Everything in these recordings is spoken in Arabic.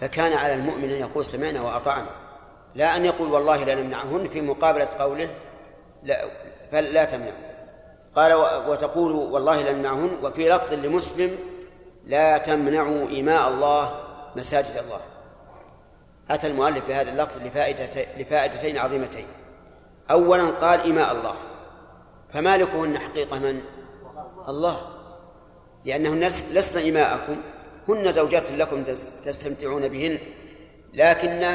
فكان على المؤمن أن يقول سمعنا وأطعنا لا أن يقول والله لا نمنعهن في مقابلة قوله لا فلا تمنع قال وتقول والله لا نمنعهن وفي لفظ لمسلم لا تمنعوا إماء الله مساجد الله. أتى المؤلف بهذا اللفظ لفائدتين عظيمتين. أولا قال إماء الله. فمالكهن حقيقة من؟ الله. لأنهن لسن إماءكم. هن زوجات لكم تستمتعون بهن لكن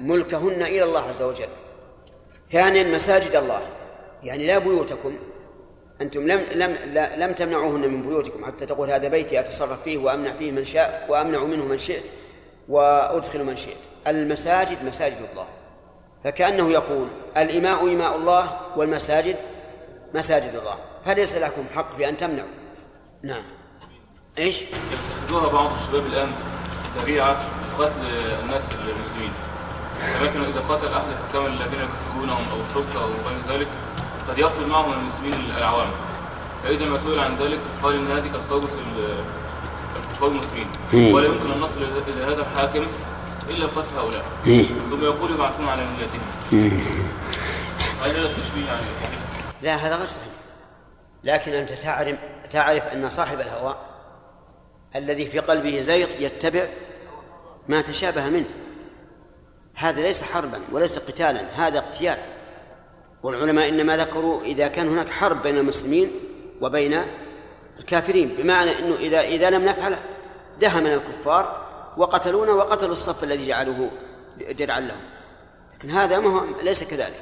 ملكهن إلى الله عز وجل. ثانيا مساجد الله. يعني لا بيوتكم. أنتم لم لم لم تمنعوهن من بيوتكم. حتى تقول هذا بيتي أتصرف فيه وأمنع فيه من شاء وأمنع منه من شئت وأدخل من شئت. المساجد مساجد الله. فكأنه يقول الإماء إماء الله والمساجد مساجد الله. فليس لكم حق بأن تمنعوا. نعم. إيش؟ يتخذوها بعض الشباب الآن ذريعة قتل الناس المسلمين. مثلا إذا قتل أحد الحكام الذين يكفرونهم أو الشرطة أو غير ذلك قد يقتل معهم المسلمين العوام فإذا ما سئل عن ذلك قال إن هذه تستوصل الكفار المسلمين. ولا يمكن أن نصل إلى هذا الحاكم إلا بقتل هؤلاء. ثم يقول يبعثون على ملتهم. هل هذا التشبيه يعني. لا هذا غير صحيح. لكن أنت تعرف تعرف أن صاحب الهوى الذي في قلبه زيغ يتبع ما تشابه منه. هذا ليس حربا وليس قتالا هذا اقتيال والعلماء إنما ذكروا إذا كان هناك حرب بين المسلمين وبين الكافرين بمعنى إنه إذا إذا لم نفعل دهمنا الكفار وقتلونا وقتلوا الصف الذي جعلوه درعا لهم. لكن هذا ما هو ليس كذلك.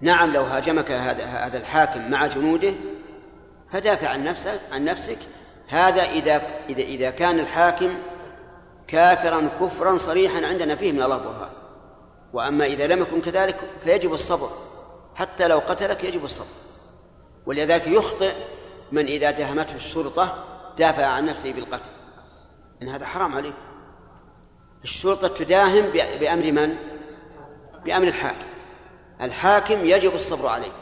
نعم لو هاجمك هذا هذا الحاكم مع جنوده فدافع عن نفسك عن نفسك هذا إذا إذا إذا كان الحاكم كافرا كفرا صريحا عندنا فيه من الله برهان. وأما إذا لم يكن كذلك فيجب الصبر. حتى لو قتلك يجب الصبر. ولذلك يخطئ من إذا دهمته الشرطة دافع عن نفسه بالقتل. إن هذا حرام عليه الشرطة تداهم بأمر من؟ بأمر الحاكم. الحاكم يجب الصبر عليه.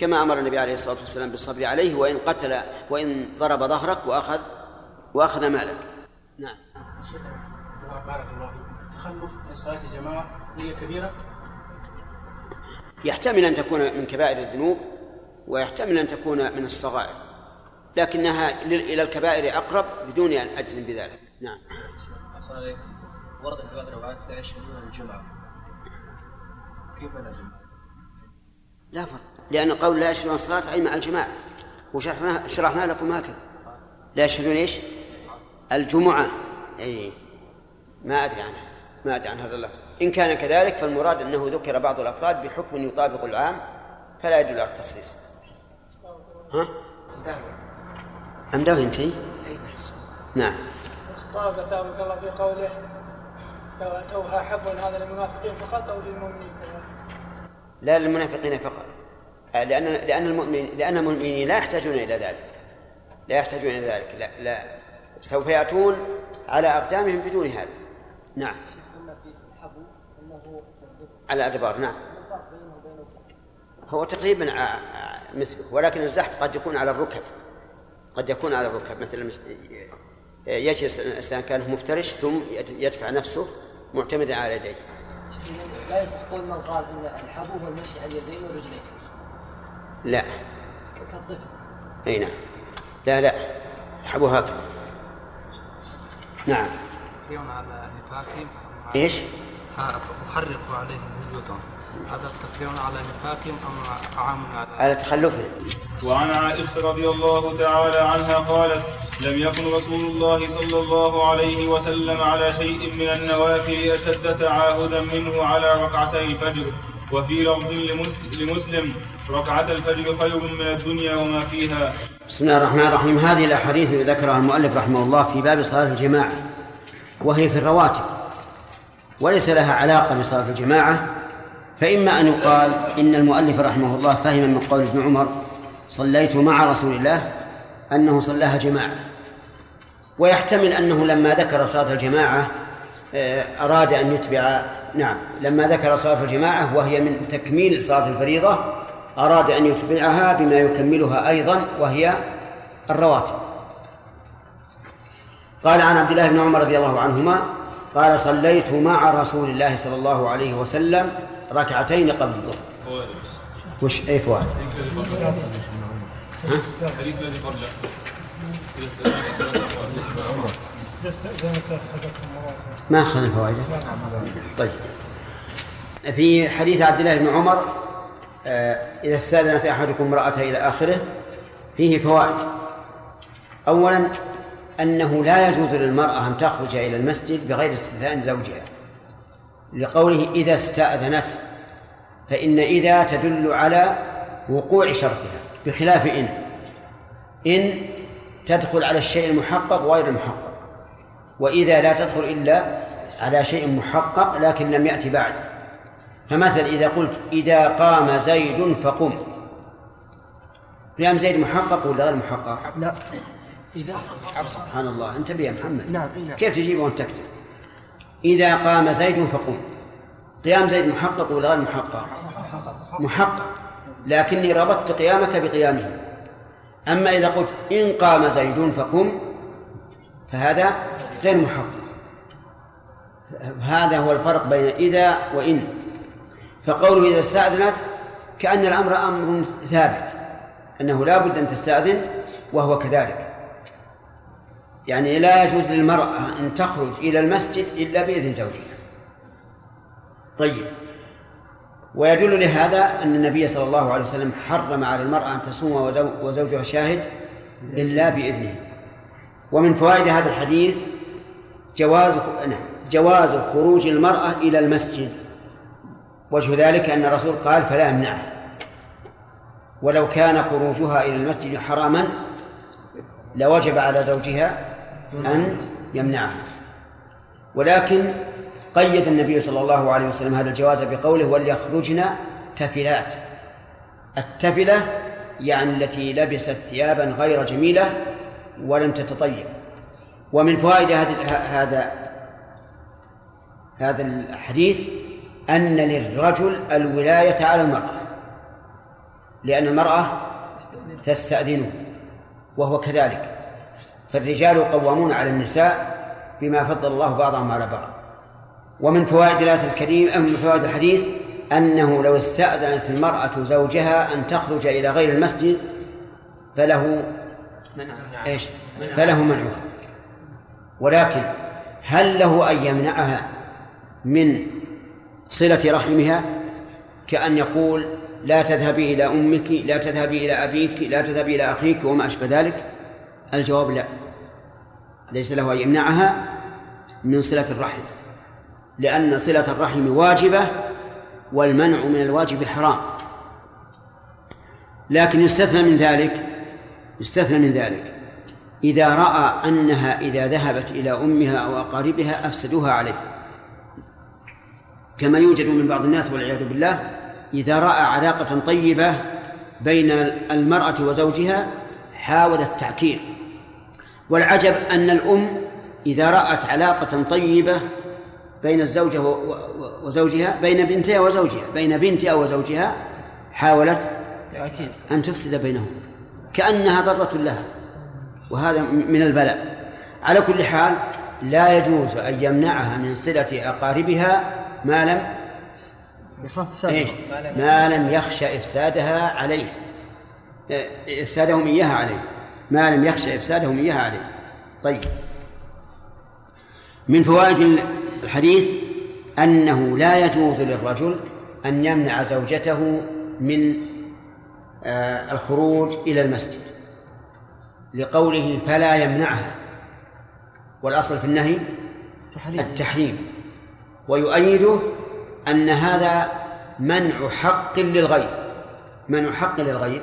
كما أمر النبي عليه الصلاة والسلام بالصبر عليه وإن قتل وإن ضرب ظهرك وأخذ وأخذ مالك. نعم. بارك الله تخلف صلاة الجماعة هي كبيرة؟ يحتمل أن تكون من كبائر الذنوب ويحتمل أن تكون من الصغائر لكنها إلى الكبائر أقرب بدون أن أجزم بذلك. نعم. أحسن عليك ورد في بعض الروايات لا يشهدون الجمعة. كيف لا جمعة؟ لا فرق. لأن قول لا يشهدون الصلاة أي مع الجماعة وشرحنا شرحنا لكم هكذا. لا يشهدون إيش؟ الجمعة. أي. ما أدري عنها. ما أدري عن هذا اللفظ إن كان كذلك فالمراد أنه ذكر بعض الأفراد بحكم يطابق العام فلا يدل على التخصيص. ها؟ أمداه أنت؟ نعم. طاب سابق الله في قوله توها حب هذا للمنافقين فقط أو للمؤمنين لا للمنافقين فقط. لأن لأن المؤمنين لأن المؤمنين لا يحتاجون إلى ذلك. لا يحتاجون إلى ذلك. لا لا. سوف يأتون على أقدامهم بدون هذا. نعم. على الأدبار نعم. هو تقريبا مثله. ولكن الزحف قد يكون على الركب. قد يكون على الركب. مثل يجلس الإنسان كان مفترش ثم يدفع نفسه معتمدا على يديه. لا يصح قول من قال إن الحبو هو المشي على اليدين والرجلين. لا. كالطفل أي نعم. لا لا. الحبو هكذا. نعم. على نفاقهم إيش؟ أحرق عليهم بيوتهم هذا تكفير على نفاقهم أم عام على تخلفهم وعن عائشة رضي الله تعالى عنها قالت لم يكن رسول الله صلى الله عليه وسلم على شيء من النوافل أشد تعاهدا منه على ركعتي الفجر وفي لفظ لمسلم ركعة الفجر خير من الدنيا وما فيها. بسم الله الرحمن الرحيم. هذه الأحاديث ذكرها المؤلف رحمه الله في باب صلاة الجماعة وهي في الرواتب وليس لها علاقة بصلاة الجماعة. فإما أن يقال إن المؤلف رحمه الله فهم من قول ابن عمر صليت مع رسول الله أنه صلاها جماعة. ويحتمل أنه لما ذكر صلاة الجماعة آه، أراد أن يتبع نعم لما ذكر صلاة الجماعة وهي من تكميل صلاة الفريضة أراد أن يتبعها بما يكملها أيضا وهي الرواتب. قال عن عبد الله بن عمر رضي الله عنهما قال صليت مع رسول الله صلى الله عليه وسلم ركعتين قبل الظهر. وش؟ أي فوائد؟ ما أخذنا فوائده طيب. في حديث عبد الله بن عمر إذا استأذنت أحدكم امرأته إلى آخره فيه فوائد. أولا أنه لا يجوز للمرأة أن تخرج إلى المسجد بغير استئذان زوجها. لقوله إذا استأذنت فإن إذا تدل على وقوع شرطها بخلاف إن. إن تدخل على الشيء المحقق وغير المحقق وإذا لا تدخل إلا على شيء محقق لكن لم يأتي بعد. فمثلا إذا قلت إذا قام زيد فقم. قيام زيد محقق ولا غير محقق؟ لا. إذا سبحان الله. انتبه يا محمد. نعم نعم. كيف تجيبه وأنت تكتب؟ إذا قام زيد فقم. قيام زيد محقق ولا غير محقق؟ محقق. لكني ربطت قيامك بقيامه. أما إذا قلت إن قام زيد فقم فهذا غير محقق. هذا هو الفرق بين إذا وإن. فقوله إذا استأذنت كأن الأمر أمر ثابت أنه لا بد أن تستأذن وهو كذلك. يعني لا يجوز للمرأة أن تخرج إلى المسجد إلا بإذن زوجها. طيب. ويدل لهذا أن النبي صلى الله عليه وسلم حرم على المرأة أن تصوم وزو- وزوجها شاهد إلا بإذنه. ومن فوائد هذا الحديث جواز نعم جواز خروج المرأة إلى المسجد. وجه ذلك أن الرسول قال فلا يمنعها ولو كان خروجها إلى المسجد حراما لوجب على زوجها أن يمنعها ولكن قيد النبي صلى الله عليه وسلم هذا الجواز بقوله وليخرجن تفلات. التفلة يعني التي لبست ثيابا غير جميلة ولم تتطيب. ومن فوائد هذا هذا الحديث أن للرجل الولاية على المرأة لأن المرأة تستأذنه وهو كذلك. فالرجال قوامون على النساء بما فضل الله بعضهم على بعض. ومن فوائد الآية الكريمة من فوائد الحديث أنه لو استأذنت المرأة زوجها أن تخرج إلى غير المسجد فله إيش؟ فله منعها. ولكن هل له أن يمنعها من صلة رحمها كأن يقول لا تذهبي إلى أمك لا تذهبي إلى أبيك لا تذهبي إلى أخيك وما أشبه ذلك؟ الجواب لا. ليس له أن يمنعها من صلة الرحم لأن صلة الرحم واجبة والمنع من الواجب حرام. لكن يستثنى من ذلك يستثنى من ذلك إذا رأى أنها إذا ذهبت إلى أمها أو أقاربها أفسدوها عليه. كما يوجد من بعض الناس والعياذ بالله إذا رأى علاقة طيبة بين المرأة وزوجها حاول التعكير. والعجب أن الأم إذا رأت علاقة طيبة بين الزوجة وزوجها بين بنتها وزوجها بين بنتها وزوجها حاولت أن تفسد بينهم. كأنها ضرة لها. وهذا من البلاء. على كل حال لا يجوز أن يمنعها من صلة أقاربها ما لم يخاف إيش؟ سبب ما لم يخشى إفسادها عليه. إيه، إفسادهم إياها عليه. ما لم يخشى إفسادهم إياها عليه. طيب. من فوائد الحديث أنه لا يجوز للرجل أن يمنع زوجته من آه، الخروج إلى المسجد. لقوله فلا يمنعها. والأصل في النهي تحريم. التحريم. ويؤيده أن هذا منع حق للغير منع حق للغير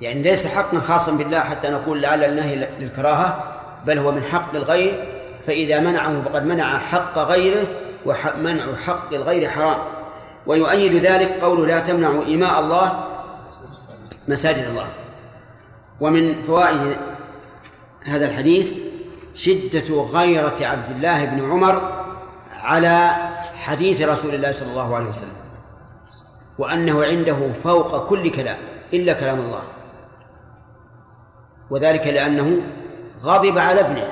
يعني ليس حقا خاصا بالله حتى نقول لعل النهي للكراهة بل هو من حق الغير فإذا منعه فقد منع حق غيره ومنع حق الغير حرام. ويؤيد ذلك قوله لا تمنعوا إماء الله مساجد الله. ومن فوائد هذا الحديث شدة غيرة عبد الله بن عمر على حديث رسول الله صلى الله عليه وسلم وأنه عنده فوق كل كلام إلا كلام الله. وذلك لأنه غضب على ابنه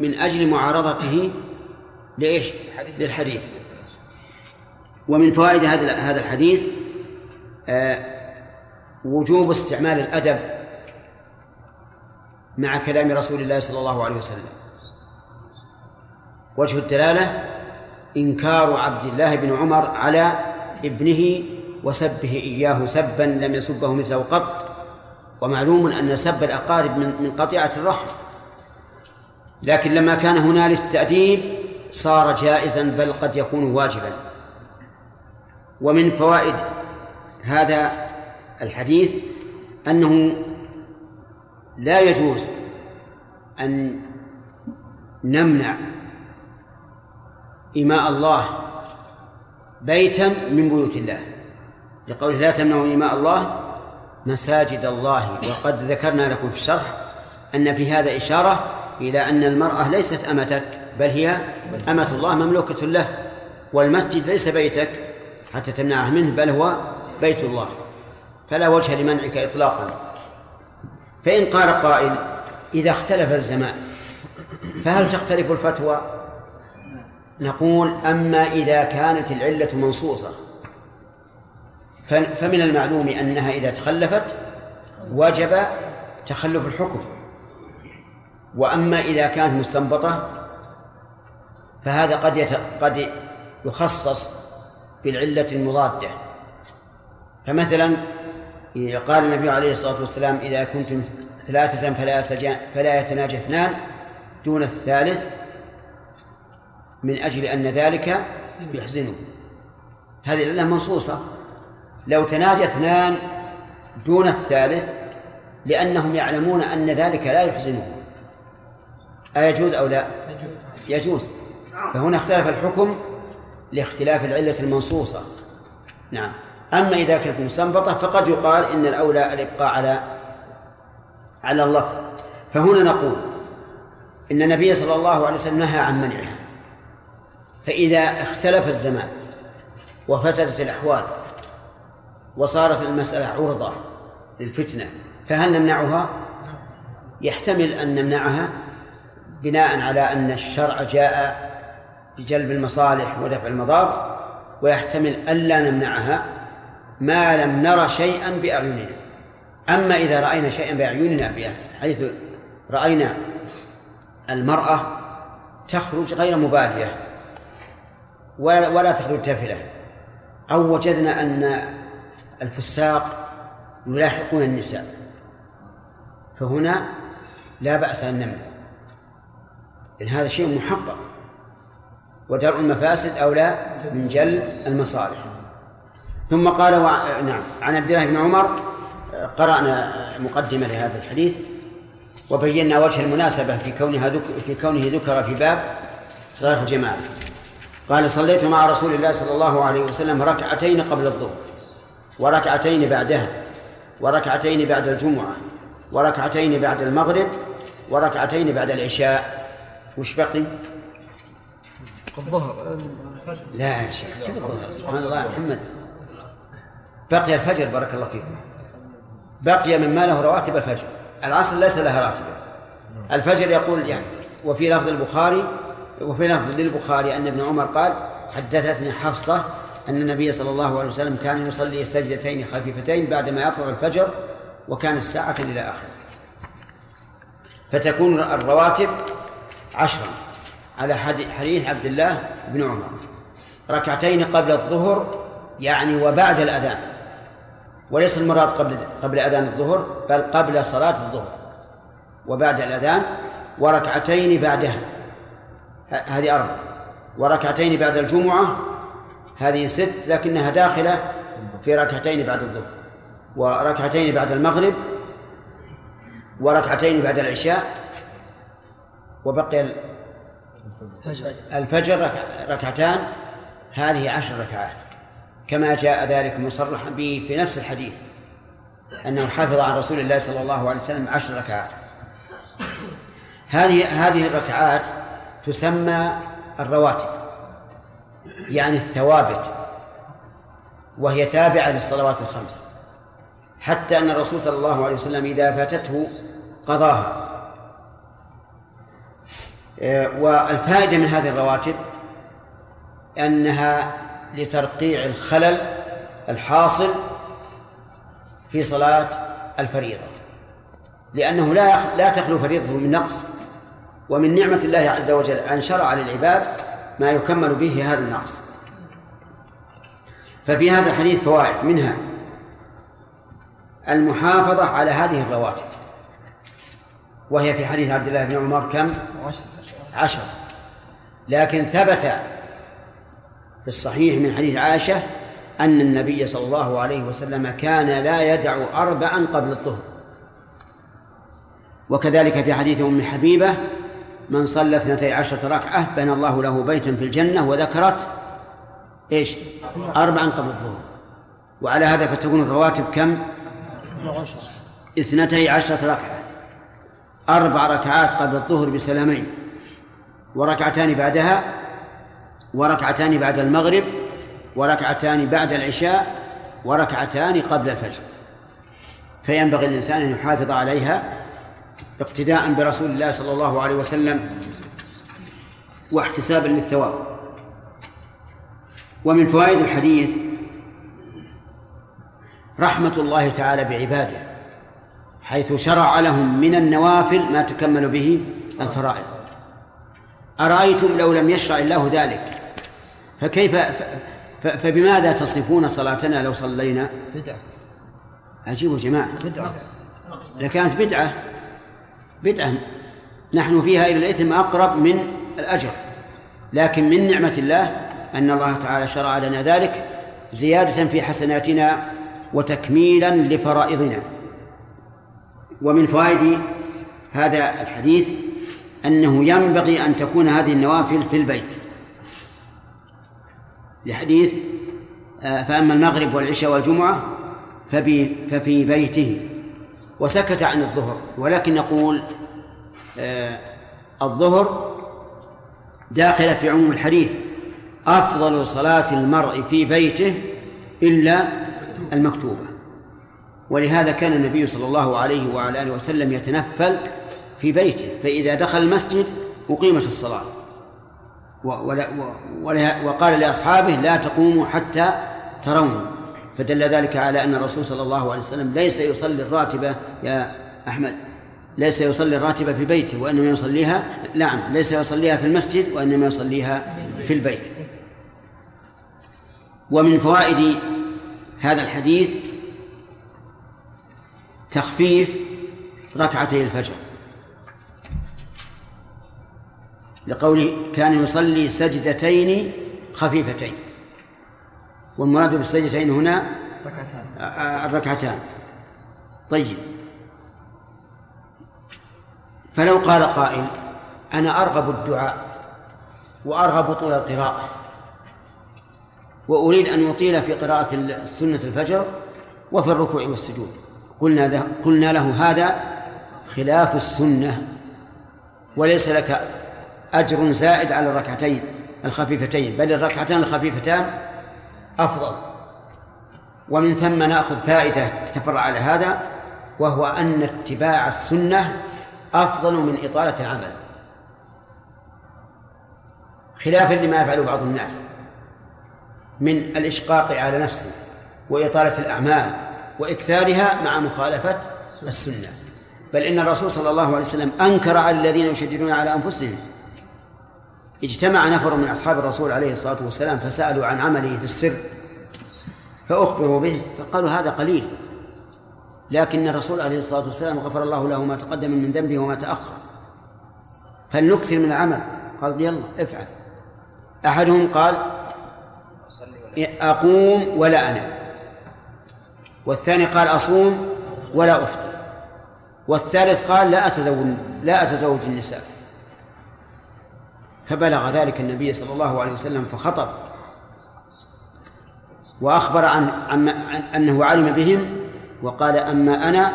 من أجل معارضته لإيش؟ للحديث. ومن فوائد هذا هذا الحديث آه، وجوب استعمال الأدب مع كلام رسول الله صلى الله عليه وسلم. وجه الدلالة إنكار عبد الله بن عمر على ابنه وسبه إياه سبا لم يسبه مثله قط ومعلوم أن سب الأقارب من من قطيعة الرحم. لكن لما كان هنالك التأديب صار جائزا بل قد يكون واجبا. ومن فوائد هذا الحديث أنه لا يجوز أن نمنع إماء الله بيتا من بيوت الله. لقوله لا تمنعوا إماء الله مساجد الله. وقد ذكرنا لكم في الشرح أن في هذا إشارة إلى أن المرأة ليست أمتك بل هي أمة الله مملوكة له والمسجد ليس بيتك حتى تمنعه منه بل هو بيت الله. فلا وجه لمنعك إطلاقا. فإن قال قائل إذا اختلف الزمان فهل تختلف الفتوى؟ نقول أما إذا كانت العلة منصوصة فمن المعلوم أنها إذا تخلفت وجب تخلف الحكم وأما إذا كانت مستنبطة فهذا قد. قد يخصص بالعلة المضادة فمثلا قال النبي عليه الصلاة والسلام إذا كنتم ثلاثة فلا فلا يتناجى اثنان دون الثالث من أجل أن ذلك يحزنه. هذه العلة منصوصة. لو تناجى اثنان دون الثالث لأنهم يعلمون أن ذلك لا يحزنه. أيجوز أو لا؟ يجوز. فهنا اختلف الحكم لاختلاف العلة المنصوصة. نعم. أما إذا كانت مستنبطة فقد يقال إن الأولى الإبقاء على على اللفظ. فهنا نقول إن النبي صلى الله عليه وسلم نهى عن منعها. فإذا اختلف الزمان وفسدت الأحوال وصارت المسألة عرضة للفتنة فهل نمنعها؟ يحتمل أن نمنعها بناء على أن الشرع جاء بجلب المصالح ودفع المضار ويحتمل ألا نمنعها ما لم نرى شيئا بأعيننا أما إذا رأينا شيئا بأعيننا حيث رأينا المرأة تخرج غير مبالية ولا, ولا تخرج تافلة أو وجدنا أن الفساق يلاحقون النساء. فهنا لا بأس أن نمنع. إن هذا شيء محقق. ودرء المفاسد أولى من جلب المصالح. ثم قال و... نعم. عن عبد الله بن عمر قرأنا مقدمة لهذا الحديث وبينا وجه المناسبة في كونها ذك... في كونه ذكر في باب صلاة الجماعة. قال صليت مع رسول الله صلى الله عليه وسلم ركعتين قبل الظهر وركعتين بعدها وركعتين بعد الجمعة وركعتين بعد المغرب وركعتين بعد العشاء. وش بقي؟ الظهر. لا يا شيخ كيف الظهر؟ سبحان الله يا محمد. بقي الفجر بارك الله فيكم. بقي مما له رواتب الفجر. العصر ليس لها راتبة الفجر يقول يعني وفي لفظ البخاري وفي لفظ للبخاري أن ابن عمر قال حدثتني حفصة أن النبي صلى الله عليه وسلم كان يصلي سجدتين خفيفتين بعدما يطلع الفجر وكان الساعة إلى آخره. فتكون الرواتب عشرا على حديث عبد الله بن عمر. ركعتين قبل الظهر يعني وبعد الأذان. وليس المراد قبل قبل أذان الظهر بل قبل صلاة الظهر. وبعد الأذان وركعتين بعدها. هذه أربع. وركعتين بعد الجمعة هذه ست لكنها داخلة في ركعتين بعد الظهر. وركعتين بعد المغرب وركعتين بعد العشاء وبقي الفجر. ركعتان هذه عشر ركعات. كما جاء ذلك مصرحا به في نفس الحديث أنه حافظ عن رسول الله صلى الله عليه وسلم عشر ركعات. هذه هذه الركعات تسمى الرواتب يعني الثوابت وهي تابعة للصلوات الخمس حتى أن الرسول صلى الله عليه وسلم إذا فاتته قضاها والفائدة من هذه الرواتب أنها لترقيع الخلل الحاصل في صلاة الفريضة لأنه لا. لا تخلو فريضة من نقص ومن نعمة الله عز وجل أن شرع للعباد ما يكمل به هذا النقص. ففي هذا الحديث فوائد. منها المحافظة على هذه الرواتب. وهي في حديث عبد الله بن عمر كم؟ عشر. لكن ثبت في الصحيح من حديث عائشة أن النبي صلى الله عليه وسلم كان لا يدع أربعا قبل الظهر. وكذلك في حديث أم حبيبة من صلى اثنتي عشرة ركعة بنى الله له بيتا في الجنة وذكرت إيش؟ أربعا قبل الظهر وعلى هذا فتكون الرواتب كم؟ اثنتي عشرة ركعة أربع ركعات قبل الظهر بسلامين وركعتان بعدها وركعتان بعد المغرب وركعتان بعد العشاء وركعتان قبل الفجر فينبغي الإنسان أن يحافظ عليها اقتداء برسول الله صلى الله عليه وسلم واحتسابا للثواب. ومن فوائد الحديث رحمة الله تعالى بعباده حيث شرع لهم من النوافل ما تكمل به الفرائض. أرأيتم لو لم يشرع الله ذلك؟ فكيف فبماذا تصفون صلاتنا لو صلينا؟ بدعة. عجيب يا جماعة. بدعة. لكانت بدعة بدعة. نحن فيها إلى الإثم أقرب من الأجر. لكن من نعمة الله أن الله تعالى شرع لنا ذلك زيادة في حسناتنا وتكميلا لفرائضنا. ومن فوائد هذا الحديث أنه ينبغي أن تكون هذه النوافل في البيت. لحديث آه، فأما المغرب والعشاء والجمعة ففي, ففي بيته. وسكت عن الظهر ولكن نقول آه، الظهر داخلة في عموم الحديث أفضل صلاة المرء في بيته إلا المكتوبة. ولهذا كان النبي صلى الله عليه وعلى آله وسلم يتنفل في بيته فإذا دخل المسجد أقيمت الصلاة. وقال لأصحابه لا تقوموا حتى ترون فدل ذلك على أن الرسول صلى الله عليه وسلم ليس يصلي الراتبة يا أحمد ليس يصلي الراتبة في بيته وإنما يصليها نعم ليس يصليها في المسجد وإنما يصليها في البيت. ومن فوائد هذا الحديث تخفيف ركعتي الفجر. لقوله كان يصلي سجدتين خفيفتين. والمراد بالسجدتين هنا الركعتان. طيب. فلو قال قائل أنا أرغب الدعاء وأرغب طول القراءة وأريد أن أطيل في قراءة سنة الفجر وفي الركوع والسجود. قلنا قلنا له هذا خلاف السنة وليس لك أجر زائد على الركعتين الخفيفتين بل الركعتان الخفيفتان أفضل. ومن ثم نأخذ فائدة تتفرع على هذا وهو أن اتباع السنة أفضل من إطالة العمل. خلافا لما يفعله بعض الناس من الإشقاق على نفسه وإطالة الأعمال وإكثارها مع مخالفة السنة. بل إن الرسول صلى الله عليه وسلم أنكر على الذين يشددون على أنفسهم اجتمع نفر من أصحاب الرسول عليه الصلاة والسلام فسألوا عن عمله في السر فأخبروا به فقالوا هذا قليل. لكن الرسول عليه الصلاة والسلام غفر الله له ما تقدم من ذنبه وما تأخر. فلنكثر من العمل. قال يلا افعل. أحدهم قال أقوم ولا أنام. والثاني قال أصوم ولا أفطر. والثالث قال لا أتزوج لا أتزوج النساء. فبلغ ذلك النبي صلى الله عليه وسلم فخطب وأخبر عن, عن أنه علم بهم وقال أما أنا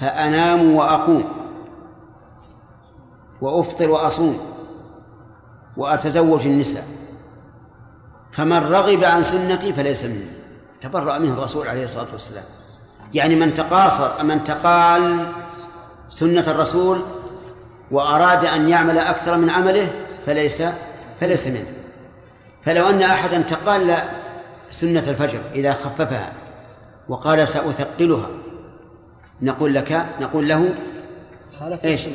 فأنام وأقوم وأفطر وأصوم وأتزوج النساء فمن رغب عن سنتي فليس مني تبرأ منه الرسول عليه الصلاة والسلام يعني من تقاصر من تقال سنة الرسول وأراد أن يعمل أكثر من عمله فليس فليس منه. فلو أن أحدا تقال سنة الفجر إذا خففها وقال سأثقلها نقول لك نقول له إيش؟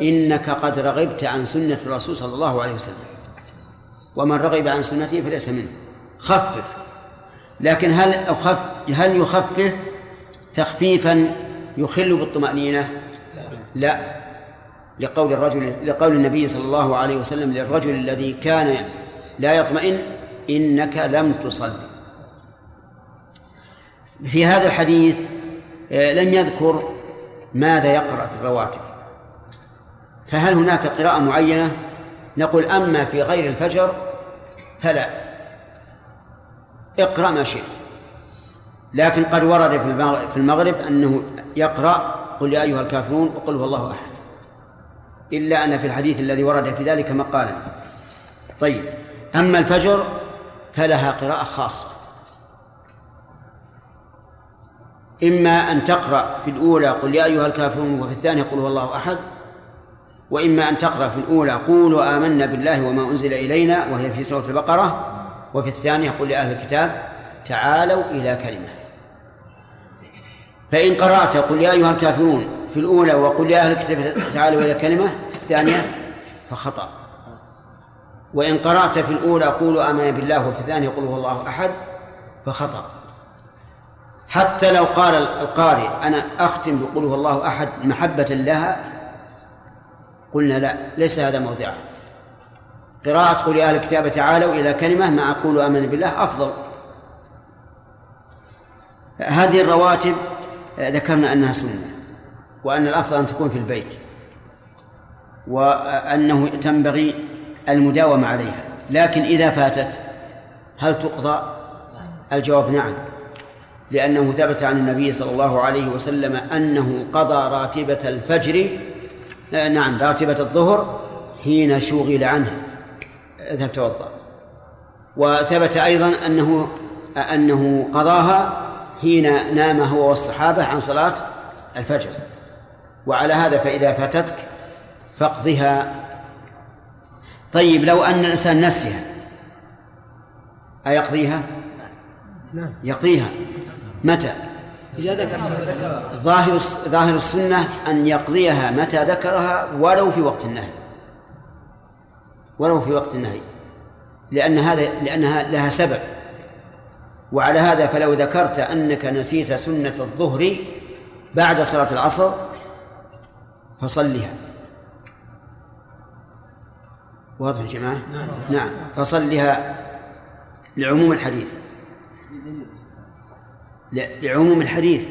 إنك قد رغبت عن سنة الرسول صلى الله عليه وسلم. ومن رغب عن سنته فليس منه. خفف. لكن هل أخف هل يخفف تخفيفا يخل بالطمأنينة؟ لا. لقول الرجل لقول النبي صلى الله عليه وسلم للرجل الذي كان لا يطمئن إنك لم تصلي. في هذا الحديث آه، لم يذكر ماذا يقرأ في الرواتب. فهل هناك قراءة معينة؟ نقول أما في غير الفجر فلا. اقرأ ما شئت. لكن قد ورد في المغرب أنه يقرأ قل يا أيها الكافرون وقل هو الله أحد. إلا أن في الحديث الذي ورد في ذلك مقالا. طيب أما الفجر فلها قراءة خاصة. إما أن تقرأ في الأولى قل يا أيها الكافرون وفي الثانية قل هو الله أحد. وإما أن تقرأ في الأولى قولوا آمنا بالله وما أنزل إلينا وهي في سورة البقرة وفي الثانية قل لأهل الكتاب تعالوا إلى كلمة فإن قرأت قل يا أيها الكافرون في الأولى وقل يا أهل الكتاب تعالوا إلى كلمة الثانية فخطأ. وإن قرأت في الأولى قولوا آمنا بالله وفي الثانية قل هو الله أحد فخطأ. حتى لو قال القارئ أنا أختم بقول هو الله أحد محبة لها قلنا لا ليس هذا موضعه قراءة قل يا أهل الكتاب تعالوا إلى كلمة مع قولوا آمنا بالله أفضل. هذه الرواتب ذكرنا أنها سنة وأن الأفضل أن تكون في البيت. وأنه تنبغي المداومة عليها. لكن إذا فاتت هل تقضى؟ الجواب نعم. لأنه ثبت عن النبي صلى الله عليه وسلم أنه قضى راتبة الفجر نعم راتبة الظهر حين شغل عنها اذهب توضأ. وثبت أيضا أنه أنه قضاها حين نام هو والصحابة عن صلاة الفجر. وعلى هذا فإذا فاتتك فاقضها طيب لو أن الإنسان نسيها أيقضيها؟ نعم. يقضيها. متى؟ إذا ذكر ظاهر ظاهر السنة أن يقضيها متى ذكرها ولو في وقت النهي. ولو في وقت النهي. لأن هذا لأنها لها سبب. وعلى هذا فلو ذكرت أنك نسيت سنة الظهر بعد صلاة العصر فصلها واضح يا جماعة؟ نعم, نعم. فصلها لعموم الحديث لعموم الحديث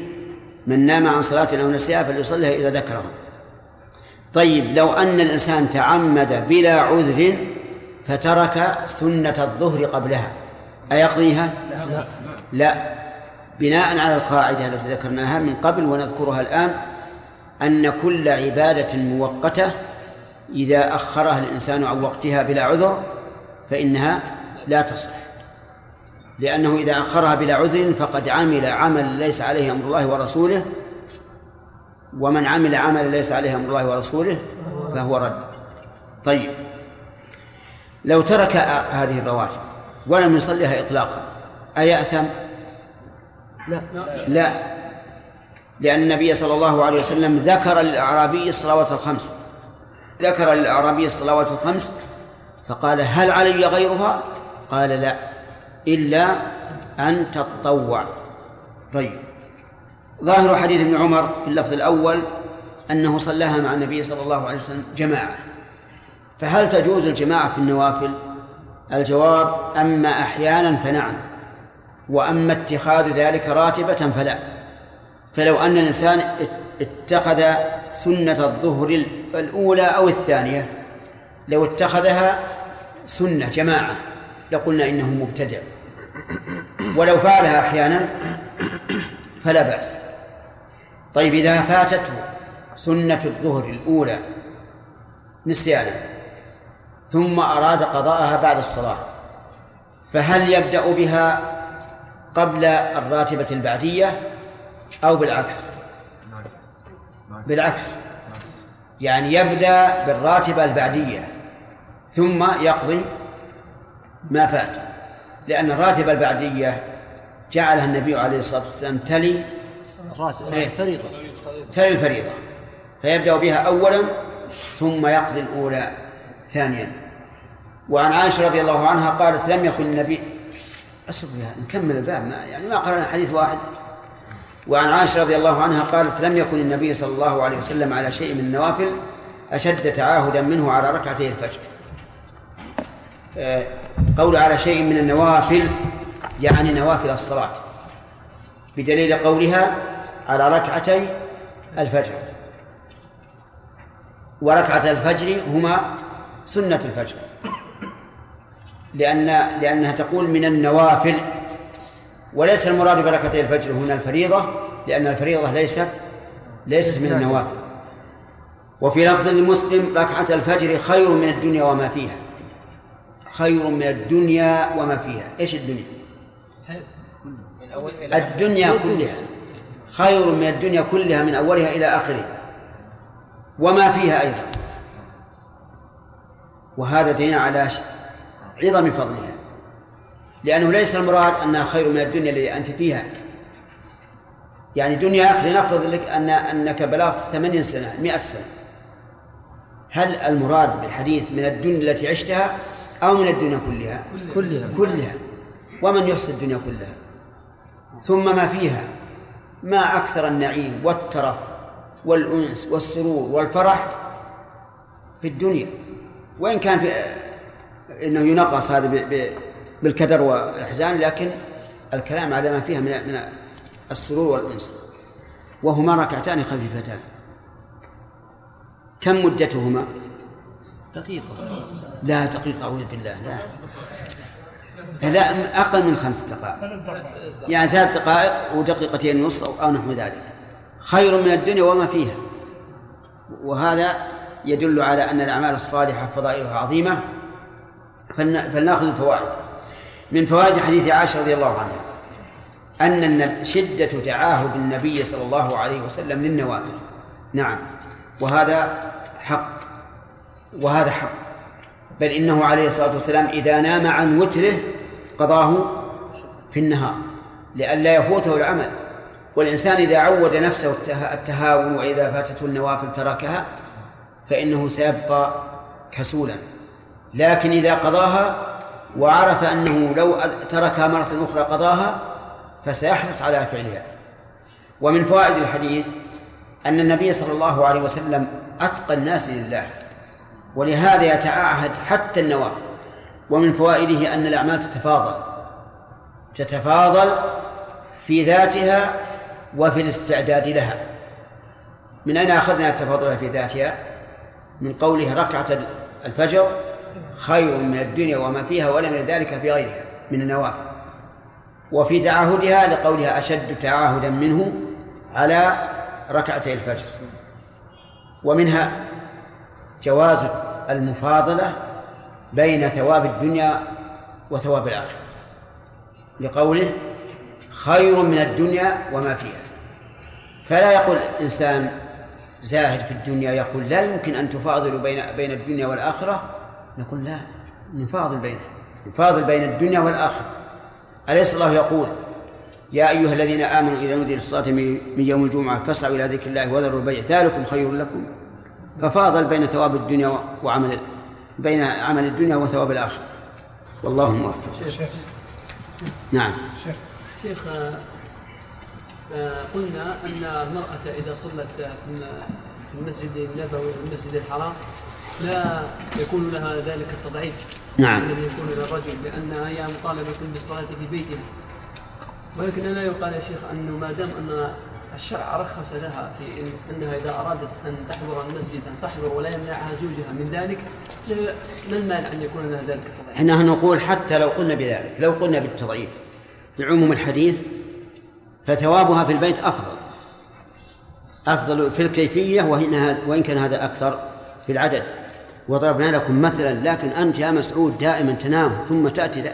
من نام عن صلاة أو نسيها فليصليها إذا ذكرها طيب لو أن الإنسان تعمد بلا عذر فترك سنة الظهر قبلها أيقضيها؟ لا لا بناء على القاعدة التي ذكرناها من قبل ونذكرها الآن أن كل عبادة مؤقتة إذا أخرها الإنسان عن وقتها بلا عذر فإنها لا تصح. لأنه إذا أخرها بلا عذر فقد عمل عمل ليس عليه أمر الله ورسوله ومن عمل عمل ليس عليه أمر الله ورسوله فهو رد. طيب. لو ترك هذه الرواتب ولم يصليها إطلاقا أيأثم؟ لا. لا. لأن النبي صلى الله عليه وسلم ذكر للأعرابي الصلوات الخمس. ذكر للأعرابي الصلوات الخمس فقال هل علي غيرها؟ قال لا إلا أن تتطوع طيب ظاهر حديث ابن عمر في اللفظ الأول أنه صلاها مع النبي صلى الله عليه وسلم جماعة فهل تجوز الجماعة في النوافل؟ الجواب أما أحيانا فنعم وأما اتخاذ ذلك راتبة فلا فلو أن الإنسان اتخذ سنة الظهر الأولى أو الثانية لو اتخذها سنة جماعة لقلنا إنه مبتدع. ولو فعلها أحيانا فلا بأس. طيب إذا فاتته سنة الظهر الأولى نسيانا ثم أراد قضاءها بعد الصلاة فهل يبدأ بها قبل الراتبة البعدية أو بالعكس؟ بالعكس. يعني يبدأ بالراتبة البعدية ثم يقضي ما فات. لأن الراتب البعدية جعلها النبي عليه الصلاة والسلام تلي إيه. فريضة تلي الفريضة. فيبدأ بها أولا ثم يقضي الأولى ثانيا. وعن عائشة رضي الله عنها قالت لم يكن النبي يا نكمل الباب ما يعني ما قرأنا حديث واحد. وعن عائشة رضي الله عنها قالت لم يكن النبي صلى الله عليه وسلم على شيء من النوافل أشد تعاهدا منه على ركعتي الفجر. آه، قول على شيء من النوافل يعني نوافل الصلاة بدليل قولها على ركعتي الفجر. وركعة الفجر هما سنة الفجر لأن لأنها تقول من النوافل وليس المراد بركعتي الفجر هنا الفريضة لأن الفريضة ليست ليست من النوافل. وفي لفظ لمسلم ركعة الفجر خير من الدنيا وما فيها. خير من الدنيا وما فيها. إيش الدنيا؟ الدنيا كلها. خير من الدنيا كلها من أولها إلى آخرها. وما فيها أيضا. وهذا دليل على عظم فضلها. لأنه ليس المراد أنها خير من الدنيا التي أنت فيها. يعني دنياك لنفرض لك أن أنك بلغت ثمانين سنة مئة سنة. هل المراد بالحديث من الدنيا التي عشتها أو من الدنيا كلها؟ كلها. كلها. ومن يحصي الدنيا كلها؟ ثم ما فيها؟ ما أكثر النعيم والترف والأنس والسرور والفرح في الدنيا. وإن كان في إنه ينقص هذا بالكدر والأحزان لكن الكلام على ما فيها من من السرور والأنس. وهما ركعتان خفيفتان. كم مدتهما؟ دقيقة. لا دقيقة أعوذ بالله. لا. لا أقل من خمس دقائق. يعني ثلاث دقائق ودقيقتين ونص أو نحو ذلك. خير من الدنيا وما فيها. وهذا يدل على أن الأعمال الصالحة فضائلها عظيمة. فلن- فلنأخذ الفوائد. من فوائد حديث عائشة رضي الله عنها أن شدة تعاهد النبي صلى الله عليه وسلم للنوافل. نعم. وهذا حق. وهذا حق. بل إنه عليه الصلاة والسلام إذا نام عن وتره قضاه في النهار لئلا يفوته العمل. والإنسان إذا عود نفسه الته- التهاون وإذا فاتته النوافل تركها فإنه سيبقى كسولا. لكن إذا قضاها وعرف أنه لو تركها مرة أخرى قضاها فسيحرص على فعلها. ومن فوائد الحديث أن النبي صلى الله عليه وسلم أتقى الناس لله ولهذا يتعاهد حتى النوافل ومن فوائده أن الأعمال تتفاضل تتفاضل في ذاتها وفي الاستعداد لها. من أين أخذنا التفاضل في ذاتها؟ من قوله ركعة الفجر خير من الدنيا وما فيها ولا من ذلك في غيرها من النوافل. وفي تعاهدها لقولها أشد تعاهدا منه على ركعتي الفجر. ومنها جواز المفاضلة بين ثواب الدنيا وثواب الآخرة لقوله خير من الدنيا وما فيها. فلا يقول إنسان زاهد في الدنيا يقول لا يمكن أن تفاضلوا بين بين الدنيا والآخرة نقول لا نفاضل بينها نفاضل بين الدنيا والآخرة. أليس الله يقول يا أيها الذين آمنوا إذا نودي للصلاة من من يوم الجمعة فاسعوا إلى ذكر الله وذروا البيع ذلكم خير لكم. ففاضل بين ثواب الدنيا وعمل بين عمل الدنيا وثواب الآخرة. والله موفق. نعم. شيخ. آه، آه، قلنا أن المرأة إذا صلت في المسجد النبوي والمسجد الحرام لا يكون لها ذلك التضعيف نعم. الذي يكون للرجل لأنها هي مطالبة بالصلاة في بيتها ولكن لا يقال يا شيخ أنه ما دام أن الشرع رخص لها في إن أنها إذا أرادت أن تحضر المسجد أن تحضر ولا يمنعها زوجها من ذلك ما المانع أن يكون لها ذلك التضعيف؟ إحنا نقول حتى لو قلنا بذلك لو قلنا بالتضعيف بعموم الحديث فثوابها في البيت أفضل أفضل في الكيفية وإن وإن كان هذا أكثر في العدد وضربنا لكم مثلا لكن أنت يا مسعود دائما تنام ثم تأتي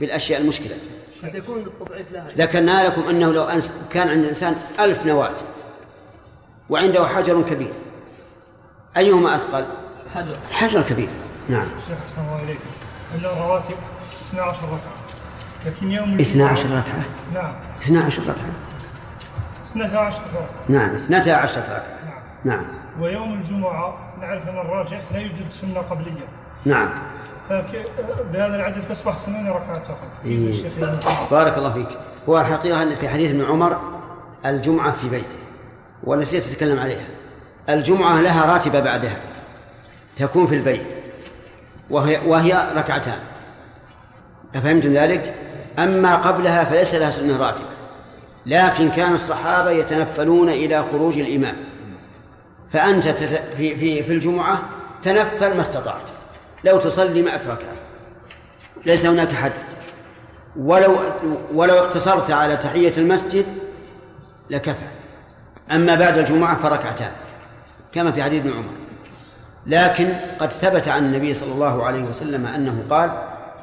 بالأشياء المشكلة. قد يكون لها. ذكرنا لكم أنه لو أنس كان عند الإنسان ألف نواة وعنده حجر كبير. أيهما أثقل؟ حجر. حجر كبير. نعم. شيخ أحسن الله إليكم أن الرواتب 12 ركعة. لكن يوم 12 ركعة؟ نعم. 12 ركعة. 12 ركعة. نعم 12 ركعة. نعم. نعم. ويوم الجمعة نعرف أن الراجح لا يوجد سنة قبلية. نعم. فبهذا العدد تصبح ثمان ركعات فقط. إيه. بارك الله فيك. هو الحقيقة أن في حديث ابن عمر الجمعة في بيته ونسيت أتكلم عليها. الجمعة لها راتبة بعدها تكون في البيت وهي, وهي ركعتان. أفهمتم ذلك؟ أما قبلها فليس لها سنة راتبة لكن كان الصحابة يتنفلون إلى خروج الإمام. فأنت. في, في, في الجمعة تنفل ما استطعت. لو تصلي مئة ركعة. ليس هناك حد. ولو ولو اقتصرت على تحية المسجد لكفى. أما بعد الجمعة فركعتان. كما في حديث ابن عمر. لكن قد ثبت عن النبي صلى الله عليه وسلم أنه قال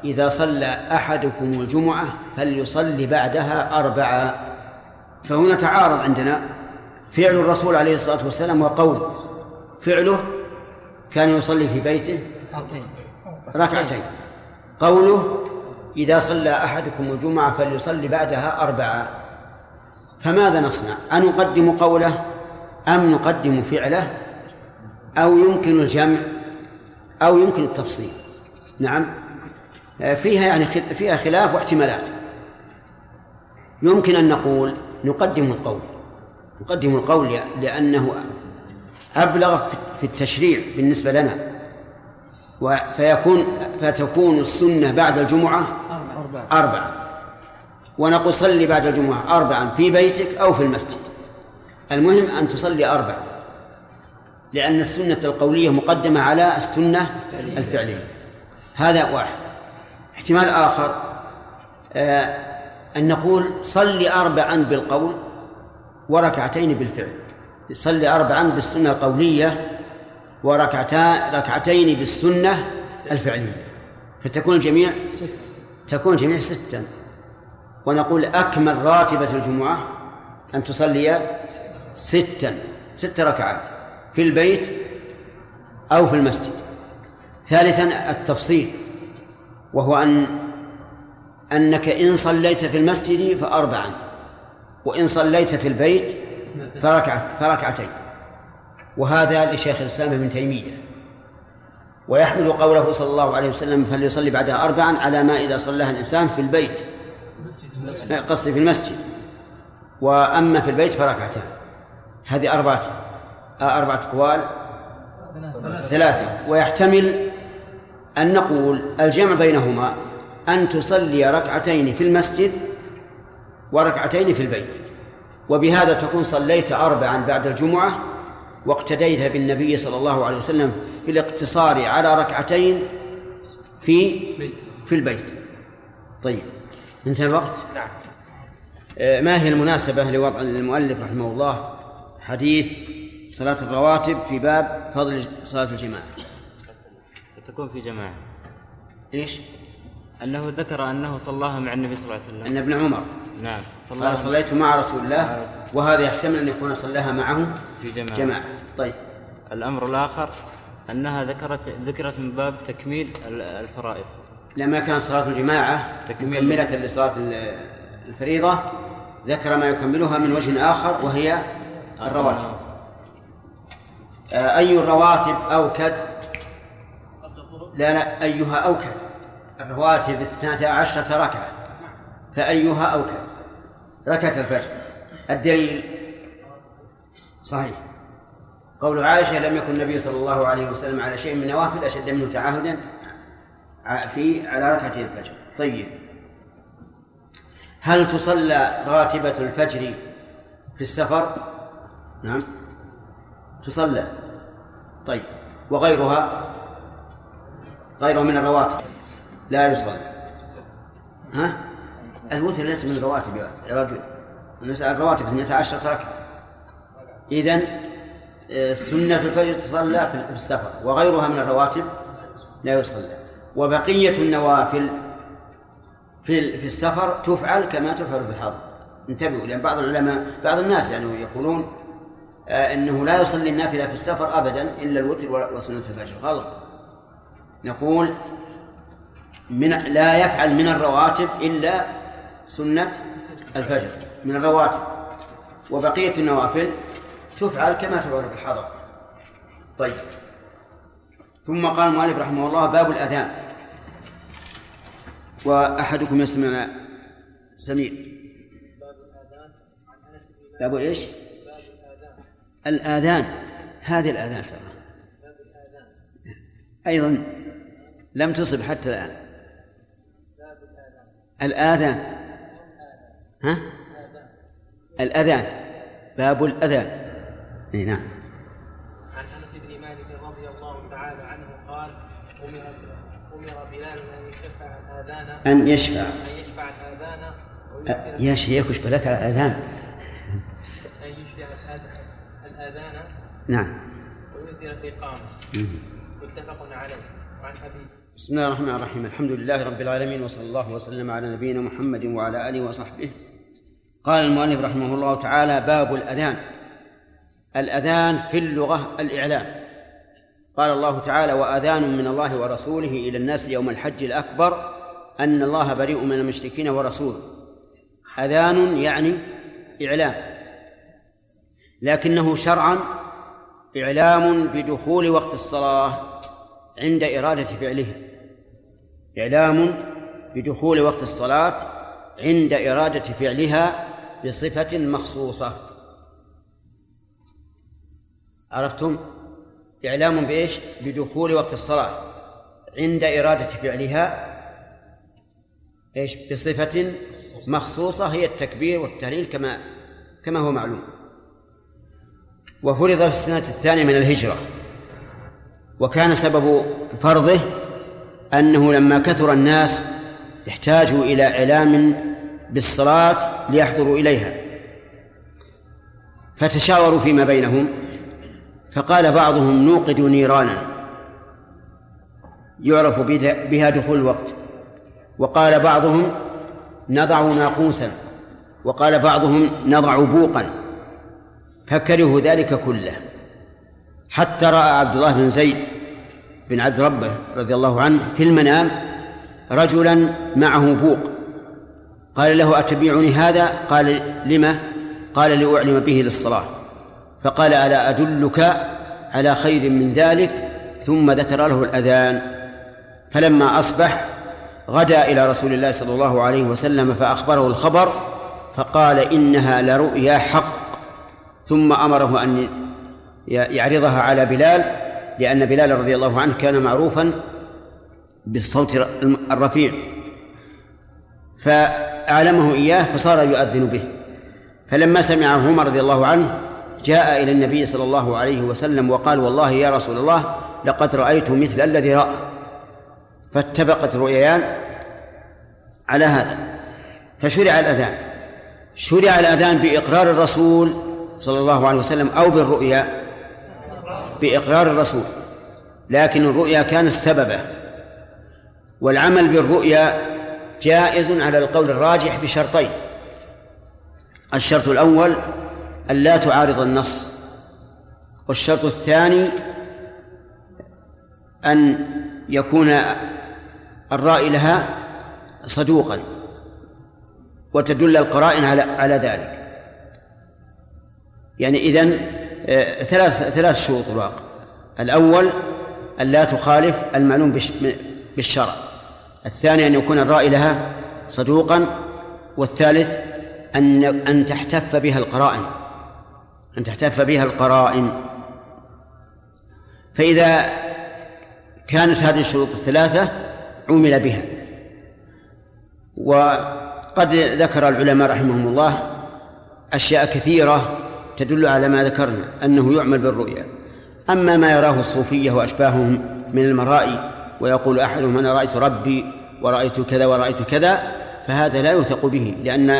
إذا صلى أحدكم الجمعة فليصلي بعدها أربعة. فهنا تعارض عندنا فعل الرسول عليه الصلاة والسلام وقوله فعله كان يصلي في بيته ركعتين. قوله إذا صلى أحدكم الجمعة فليصلي بعدها أربعة. فماذا نصنع؟ أنقدم قوله أم نقدم فعله؟ أو يمكن الجمع؟ أو يمكن التفصيل؟ نعم. فيها يعني فيها خلاف واحتمالات. يمكن أن نقول نقدم القول. نقدم القول لأنه أبلغ في التشريع بالنسبة لنا. فيكون فتكون السنة بعد الجمعة أربعة. ونقول صلي بعد الجمعة أربعا في بيتك أو في المسجد. المهم أن تصلي أربعا. لأن السنة القولية مقدمة على السنة الفعلية. هذا واحد. احتمال آخر آه أن نقول صلي أربعا بالقول. وركعتين بالفعل. صلي أربعا بالسنة القولية وركعتان ركعتين بالسنة الفعلية. فتكون الجميع تكون الجميع ستا. ونقول أكمل راتبة الجمعة أن تصلي ستا. ست ركعات في البيت أو في المسجد. ثالثا التفصيل وهو أن أنك إن صليت في المسجد فأربعا. وإن صليت في البيت فركعة فركعتين. وهذا لشيخ الإسلام ابن تيمية. ويحمل قوله صلى الله عليه وسلم فليصلي بعدها أربعا على ما إذا صلاها الإنسان في البيت. قصدي في المسجد. وأما في البيت فركعتان. هذه أربعة أربعة أقوال. ثلاثة. ويحتمل أن نقول الجمع بينهما أن تصلي ركعتين في المسجد وركعتين في البيت. وبهذا تكون صليت أربعا بعد الجمعة واقتديت بالنبي صلى الله عليه وسلم في الاقتصار على ركعتين في في البيت. طيب انتهى الوقت؟ نعم. آه، ما هي المناسبة لوضع المؤلف رحمه الله؟ حديث صلاة الرواتب في باب فضل صلاة الجماعة. تكون في جماعة. إيش؟ أنه ذكر أنه صلاها مع النبي صلى الله عليه وسلم. أن ابن عمر نعم. قال صليت مع رسول الله وهذا يحتمل أن يكون صلاها معه في جماعة. جماعة. طيب. الأمر الآخر أنها ذكرت ذكرت من باب تكميل ال- الفرائض. لما كان صلاة الجماعة تكميل. مكملة لصلاة ال- الفريضة ذكر ما يكملها من وجه آخر وهي الرواتب. آه، أي الرواتب أوكد؟ لا لا أيها أوكد. الرواتب اثنتا عشرة ركعة. فأيها أوكد ركعة الفجر. الدليل؟ صحيح. قول عائشة لم يكن النبي صلى الله عليه وسلم على شيء من النوافل أشد منه تعاهدا في على ركعتي الفجر. طيب. هل تصلى راتبة الفجر في السفر؟ نعم. تصلى. طيب. وغيرها؟ غيرها من الرواتب. لا يصلى ها؟ الوتر ليس من الرواتب يا رجل. نسأل الرواتب 12 ركعة إذا سنة الفجر تصلى في السفر وغيرها من الرواتب لا يصلى. وبقية النوافل في في السفر تفعل كما تفعل في الحضر انتبهوا لأن بعض العلماء بعض الناس يعني يقولون آه، إنه لا يصلي النافلة في السفر ابدا إلا الوتر وسنة الفجر. غلط. نقول من لا يفعل من الرواتب إلا سنة الفجر من الرواتب وبقية النوافل تفعل كما تفعل في الحضر. طيب. ثم قال المؤلف رحمه الله باب الأذان. وأحدكم يسمع سميع. باب إيش؟ الآذان. هذه الآذان ترى. أيضا لم تصب حتى الآن. الآذان. ها؟ الأذان باب الأذان إي نعم. عن أنس بن مالك رضي الله تعالى عنه قال أمر أمر بلال أن يشفع الآذان. أن يشفع. أن يشفع الآذان. يا شيخ وش بلك على الأذان. أن يشفع الآذان. نعم. ويؤثر الإقامة. متفق عليه. وعن أبي بسم الله الرحمن الرحيم. الحمد لله رب العالمين وصلى الله وسلم على نبينا محمد وعلى آله وصحبه قال المؤلف رحمه الله تعالى باب الأذان. الأذان في اللغة الإعلام. قال الله تعالى وأذان من الله ورسوله إلى الناس يوم الحج الأكبر أن الله بريء من المشركين ورسوله. أذان يعني إعلام. لكنه شرعا إعلام بدخول وقت الصلاة عند إرادة فعلها إعلام بدخول وقت الصلاة عند إرادة فعلها بصفة مخصوصة عرفتم؟ إعلام بإيش؟ بدخول وقت الصلاة عند إرادة فعلها إيش؟ بصفة مخصوصة هي التكبير والتهليل كما كما هو معلوم وفرض في السنة الثانية من الهجرة وكان سبب فرضه أنه لما كثر الناس احتاجوا إلى إعلام بالصلاة ليحضروا إليها. فتشاوروا فيما بينهم فقال بعضهم نوقد نيرانا. يعرف بها دخول الوقت. وقال بعضهم نضع ناقوسا. وقال بعضهم نضع بوقا. فكرهوا ذلك كله. حتى رأى عبد الله بن زيد بن عبد ربه رضي الله عنه في المنام رجلا معه بوق. قال له أتبيعني هذا؟ قال لما؟ قال لأعلم به للصلاة. فقال ألا أدلك على خير من ذلك؟ ثم ذكر له الأذان. فلما أصبح غدا إلى رسول الله صلى الله عليه وسلم فأخبره الخبر فقال إنها لرؤيا حق. ثم أمره أن يعرضها على بلال لأن بلال رضي الله عنه كان معروفا بالصوت الرفيع. فأعلمه إياه فصار يؤذن به. فلما سمعه عمر رضي الله عنه جاء إلى النبي صلى الله عليه وسلم وقال والله يا رسول الله لقد رأيت مثل الذي رأى. فاتفقت الرؤيان على هذا. فشرع الأذان. شرع الأذان بإقرار الرسول صلى الله عليه وسلم أو بالرؤيا. بإقرار الرسول. لكن الرؤيا كانت سببه. والعمل بالرؤيا جائز على القول الراجح بشرطين. الشرط الأول أن لا تعارض النص والشرط الثاني أن يكون الرائي لها صدوقا وتدل القرائن على على ذلك. يعني إذن ثلاث ثلاث شروط الواقع. الأول أن لا تخالف المعلوم بالشرع. الثاني أن يكون الرائي لها صدوقا والثالث أن أن تحتف بها القرائن أن تحتف بها القرائن. فإذا كانت هذه الشروط الثلاثة عمل بها. وقد ذكر العلماء رحمهم الله أشياء كثيرة تدل على ما ذكرنا أنه يعمل بالرؤيا. أما ما يراه الصوفية وأشباههم من المرائي ويقول أحدهم أنا رأيت ربي ورأيت كذا ورأيت كذا فهذا لا يوثق به لأن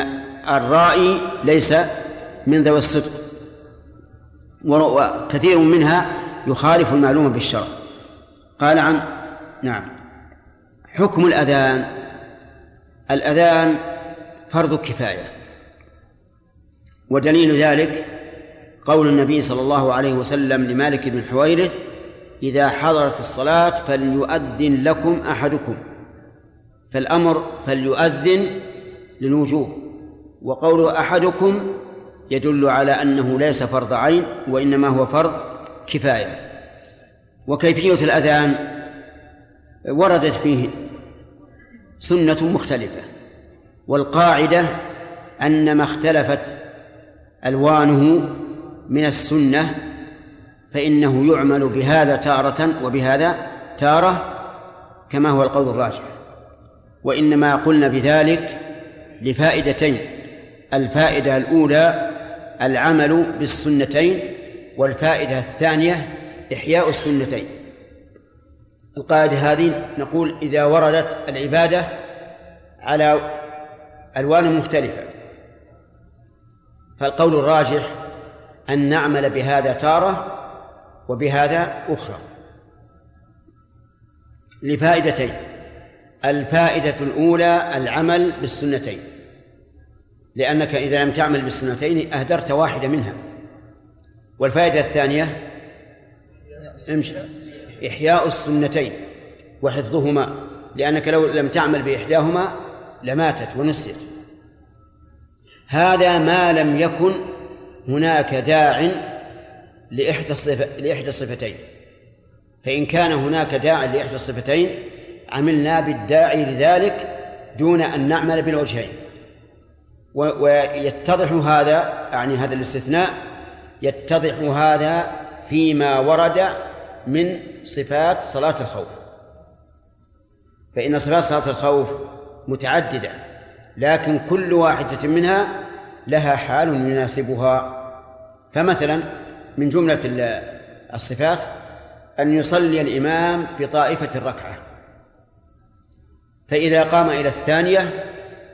الرائي ليس من ذوي الصدق. وكثير منها يخالف المعلومة بالشرع. قال عن نعم. حكم الأذان. الأذان فرض كفاية. ودليل ذلك قول النبي صلى الله عليه وسلم لمالك بن حويرث إذا حضرت الصلاة فليؤذن لكم أحدكم. فالأمر فليؤذن للوجوب. وقوله أحدكم يدل على أنه ليس فرض عين وإنما هو فرض كفاية. وكيفية الأذان؟ وردت فيه سنة مختلفة. والقاعدة أن ما اختلفت ألوانه من السنة فإنه يعمل بهذا تارة وبهذا تارة كما هو القول الراجح. وإنما قلنا بذلك لفائدتين الفائدة الأولى العمل بالسنتين والفائدة الثانية إحياء السنتين. القاعدة هذه نقول إذا وردت العبادة على ألوان مختلفة. فالقول الراجح أن نعمل بهذا تارة وبهذا أخرى. لفائدتين. الفائدة الأولى العمل بالسنتين. لأنك إذا لم تعمل بالسنتين أهدرت واحدة منها. والفائدة الثانية امشي. إحياء السنتين وحفظهما. لأنك لو لم تعمل بإحداهما لماتت ونسيت. هذا ما لم يكن هناك داع لإحدى الصفة لإحدى الصفتين. فإن كان هناك داع لإحدى الصفتين عملنا بالداعي لذلك دون أن نعمل بالوجهين. ويتضح هذا يعني هذا الاستثناء يتضح هذا فيما ورد من صفات صلاة الخوف. فإن صفات صلاة الخوف متعددة لكن كل واحدة منها لها حال يناسبها. فمثلا من جملة الصفات أن يصلي الإمام بطائفة الركعة. فإذا قام إلى الثانية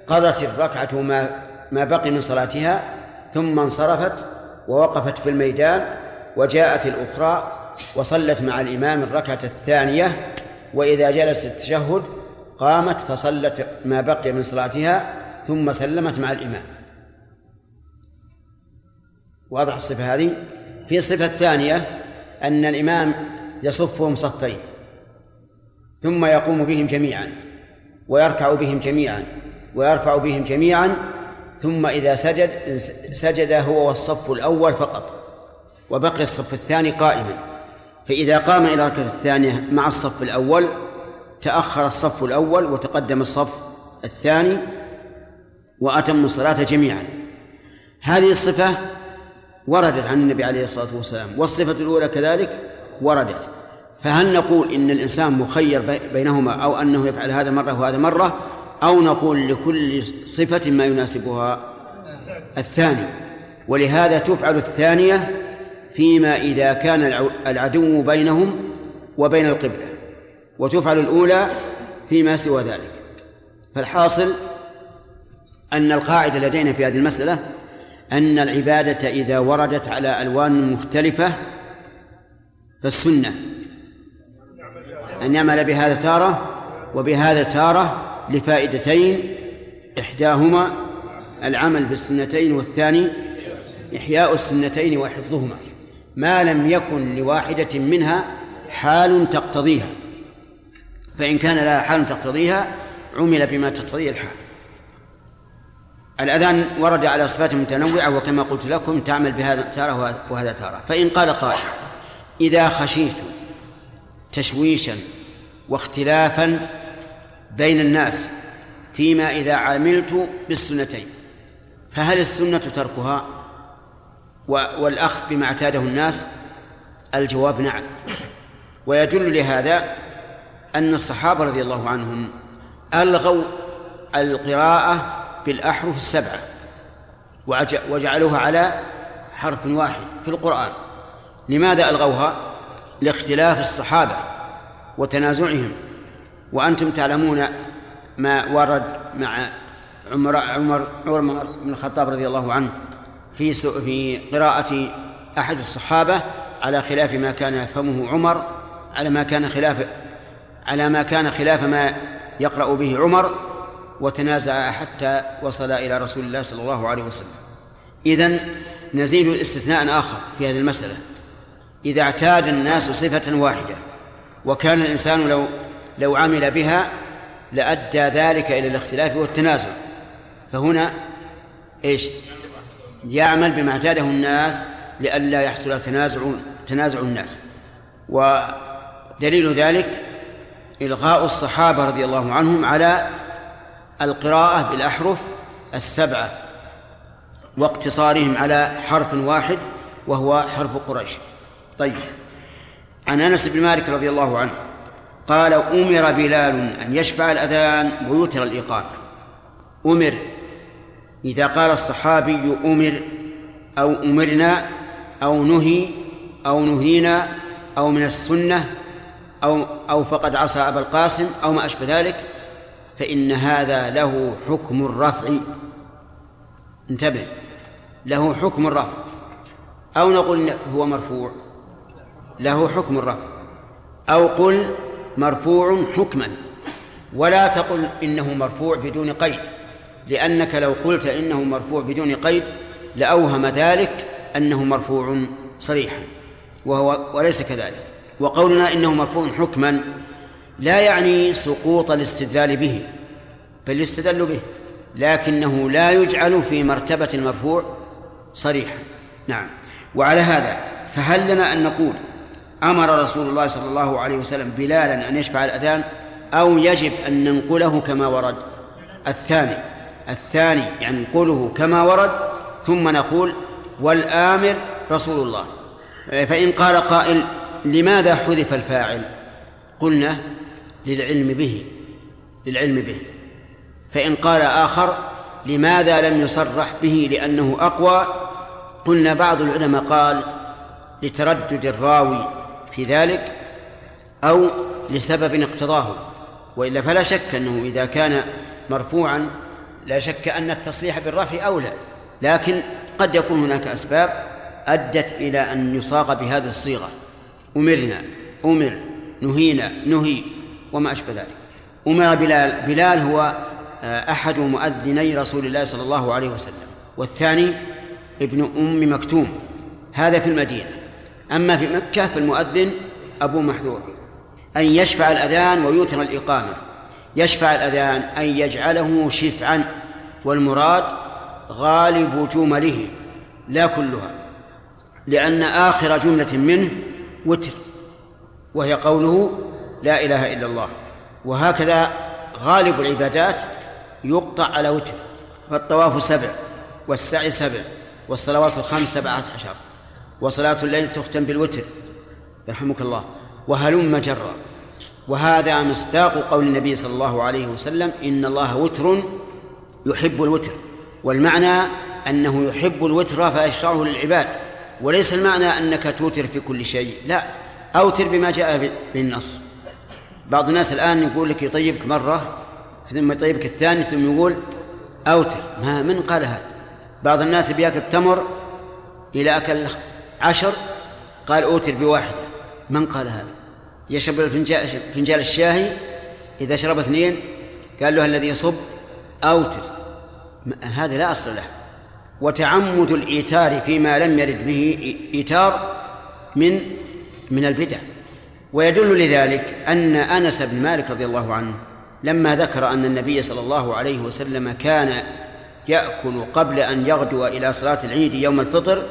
قضت الركعة ما ما بقي من صلاتها ثم انصرفت ووقفت في الميدان وجاءت الأخرى وصلت مع الإمام الركعة الثانية وإذا جلس التشهد قامت فصلت ما بقي من صلاتها ثم سلمت مع الإمام. واضح الصفة هذه؟ في صفة ثانية أن الإمام يصفهم صفين ثم يقوم بهم جميعا ويركع بهم جميعا ويرفع بهم جميعا ثم إذا سجد سجد هو والصف الأول فقط وبقي الصف الثاني قائما. فإذا قام إلى الركعة الثانية مع الصف الأول تأخر الصف الأول وتقدم الصف الثاني وأتم الصلاة جميعا. هذه الصفة وردت عن النبي عليه الصلاة والسلام والصفة الأولى كذلك وردت. فهل نقول إن الإنسان مخير بينهما أو أنه يفعل هذا مرة وهذا مرة أو نقول لكل صفة ما يناسبها الثاني؟ ولهذا تفعل الثانية فيما إذا كان العدو بينهم وبين القبلة وتفعل الأولى فيما سوى ذلك. فالحاصل أن القاعدة لدينا في هذه المسألة أن العبادة إذا وردت على ألوان مختلفة فالسنة. أن يعمل بهذا تارة وبهذا تارة لفائدتين إحداهما العمل بالسنتين والثاني إحياء السنتين وحفظهما. ما لم يكن لواحدة منها حال تقتضيها. فإن كان لها حال تقتضيها عمل بما تقتضيه الحال. الأذان ورد على صفات متنوعة وكما قلت لكم تعمل بهذا تارة وهذا تارة. فإن قال قائل إذا خشيت تشويشا واختلافا بين الناس فيما إذا عملت بالسنتين فهل السنة تركها؟ والأخذ بما اعتاده الناس؟ الجواب نعم. ويدل لهذا أن الصحابة رضي الله عنهم ألغوا القراءة بالأحرف السبعة وجعلوها على حرف واحد في القرآن لماذا ألغوها؟ لاختلاف الصحابة وتنازعهم وأنتم تعلمون ما ورد مع عمر عمر عمر بن الخطاب رضي الله عنه في في قراءة أحد الصحابة على خلاف ما كان يفهمه عمر على ما كان خلاف على ما كان خلاف ما يقرأ به عمر وتنازع حتى وصل إلى رسول الله صلى الله عليه وسلم. إذن نزيد استثناء آخر في هذه المسألة. إذا اعتاد الناس صفة واحدة وكان الإنسان لو لو عمل بها لأدى ذلك إلى الاختلاف والتنازع. فهنا إيش؟ يعمل بما اعتاده الناس لئلا يحصل تنازع تنازع الناس. ودليل ذلك إلغاء الصحابة رضي الله عنهم على القراءة بالأحرف السبعة واقتصارهم على حرف واحد وهو حرف قريش. طيب. عن أنس بن مالك رضي الله عنه قال أمر بلال أن يشفع الأذان ويوتر الإقامة. أمر. إذا قال الصحابي أمر أو أمرنا أو نهي أو نهينا أو من السنة أو أو فقد عصى أبا القاسم أو ما أشبه ذلك. فإن هذا له حكم الرفع. انتبه له حكم الرفع. أو نقول هو مرفوع له حكم الرفع. أو قل مرفوع حكما. ولا تقل إنه مرفوع بدون قيد لأنك لو قلت إنه مرفوع بدون قيد لأوهم ذلك أنه مرفوع صريحا وهو وليس كذلك. وقولنا إنه مرفوع حكما لا يعني سقوط الاستدلال به بل يستدل به لكنه لا يجعل في مرتبة المرفوع صريحا. نعم. وعلى هذا فهل لنا أن نقول أمر رسول الله صلى الله عليه وسلم بلالا أن يشفع الأذان أو يجب أن ننقله كما ورد؟ الثاني الثاني يعني كما ورد ثم نقول والآمر رسول الله. فإن قال قائل لماذا حذف الفاعل؟ قلنا للعلم به للعلم به. فإن قال آخر لماذا لم يصرح به؟ لأنه أقوى. قلنا بعض العلماء قال لتردد الراوي في ذلك أو لسبب اقتضاه. وإلا فلا شك أنه إذا كان مرفوعا لا شك أن التصريح بالرفع أولى. لكن قد يكون هناك أسباب أدت إلى أن يصاغ بهذه الصيغة. أمرنا أمر نهينا نهي. وما أشبه ذلك. أمر بلال بلال هو أحد مؤذني رسول الله صلى الله عليه وسلم. والثاني ابن أم مكتوم. هذا في المدينة. أما في مكة فالمؤذن أبو محذور. أن يشفع الأذان ويوتر الإقامة. يشفع الأذان أن يجعله شفعا. والمراد غالب جمله لا كلها. لأن آخر جملة منه وتر. وهي قوله لا إله إلا الله. وهكذا غالب العبادات يقطع على وتر فالطواف سبع والسعي سبع والصلوات الخمس سبعة عشر. وصلاة الليل تختم بالوتر. يرحمك الله. وهلم جرا. وهذا مصداق قول النبي صلى الله عليه وسلم إن الله وتر يحب الوتر. والمعنى أنه يحب الوتر فيشرعه للعباد. وليس المعنى أنك توتر في كل شيء. لا أوتر بما جاء بالنص. بعض الناس الآن يقول لك يطيبك مرة ثم يطيبك الثاني ثم يقول أوتر. ما من قال هذا؟ بعض الناس بياكل تمر إلى أكل عشر قال أوتر بواحدة. من قال هذا؟ يشرب فنجال الشاهي إذا شرب اثنين قال له الذي يصب أوتر. هذا لا أصل له. وتعمد الإيتار فيما لم يرد به إيتار من من البدع. ويدل لذلك أن أنس بن مالك رضي الله عنه لما ذكر أن النبي صلى الله عليه وسلم كان يأكل قبل أن يغدو إلى صلاة العيد يوم الفطر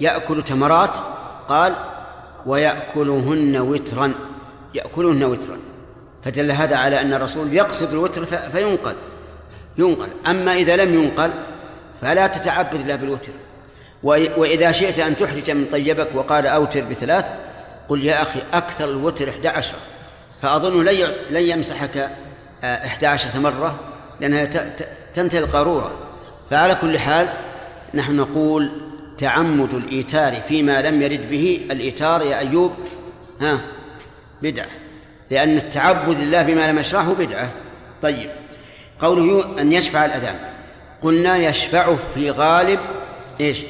يأكل تمرات قال ويأكلهن وترا. يأكلهن وترا. فدل هذا على أن الرسول يقصد الوتر فينقل. ينقل. أما إذا لم ينقل فلا تتعبد إلا بالوتر. وإذا شئت أن تحرج من طيبك وقال أوتر بثلاث قل يا أخي أكثر الوتر 11 فأظن لن يمسحك 11 مرة لأنها تنتهي القارورة. فعلى كل حال نحن نقول تعمد الإيتار فيما لم يرد به الإيتار يا أيوب. ها بدعة لأن التعبد لله بما لم يشرعه بدعة. طيب قوله أن يشفع الأذان. قلنا يشفعه في غالب إيش؟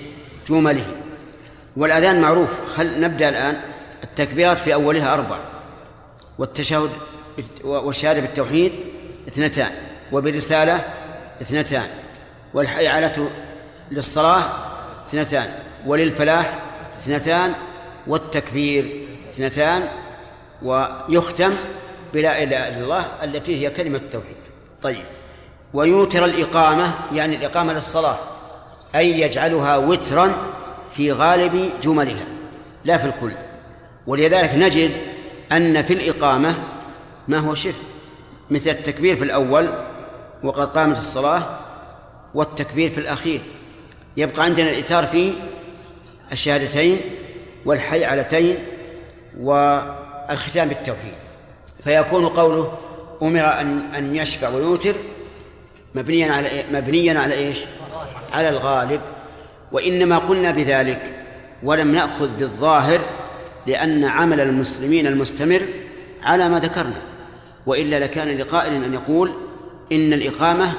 جمله. والأذان معروف. خل نبدأ الآن. التكبيرات في أولها أربع والتشهد والشهادة بالتوحيد اثنتان وبالرسالة اثنتان والحيعلة للصلاة اثنتان وللفلاح اثنتان والتكبير اثنتان ويختم بلا إله إلا الله التي هي كلمة التوحيد. طيب ويوتر الإقامة يعني الإقامة للصلاة أي يجعلها وترا في غالب جملها لا في الكل. ولذلك نجد أن في الإقامة ما هو شف مثل التكبير في الأول وقد قامت الصلاة والتكبير في الأخير يبقى عندنا الإتار في الشهادتين والحيعلتين والختام بالتوحيد فيكون قوله أمر أن أن يشفع ويوتر مبنيا على إيه؟ مبنيا على إيش؟ على الغالب وإنما قلنا بذلك ولم نأخذ بالظاهر لأن عمل المسلمين المستمر على ما ذكرنا وإلا لكان لقائل أن يقول إن الإقامة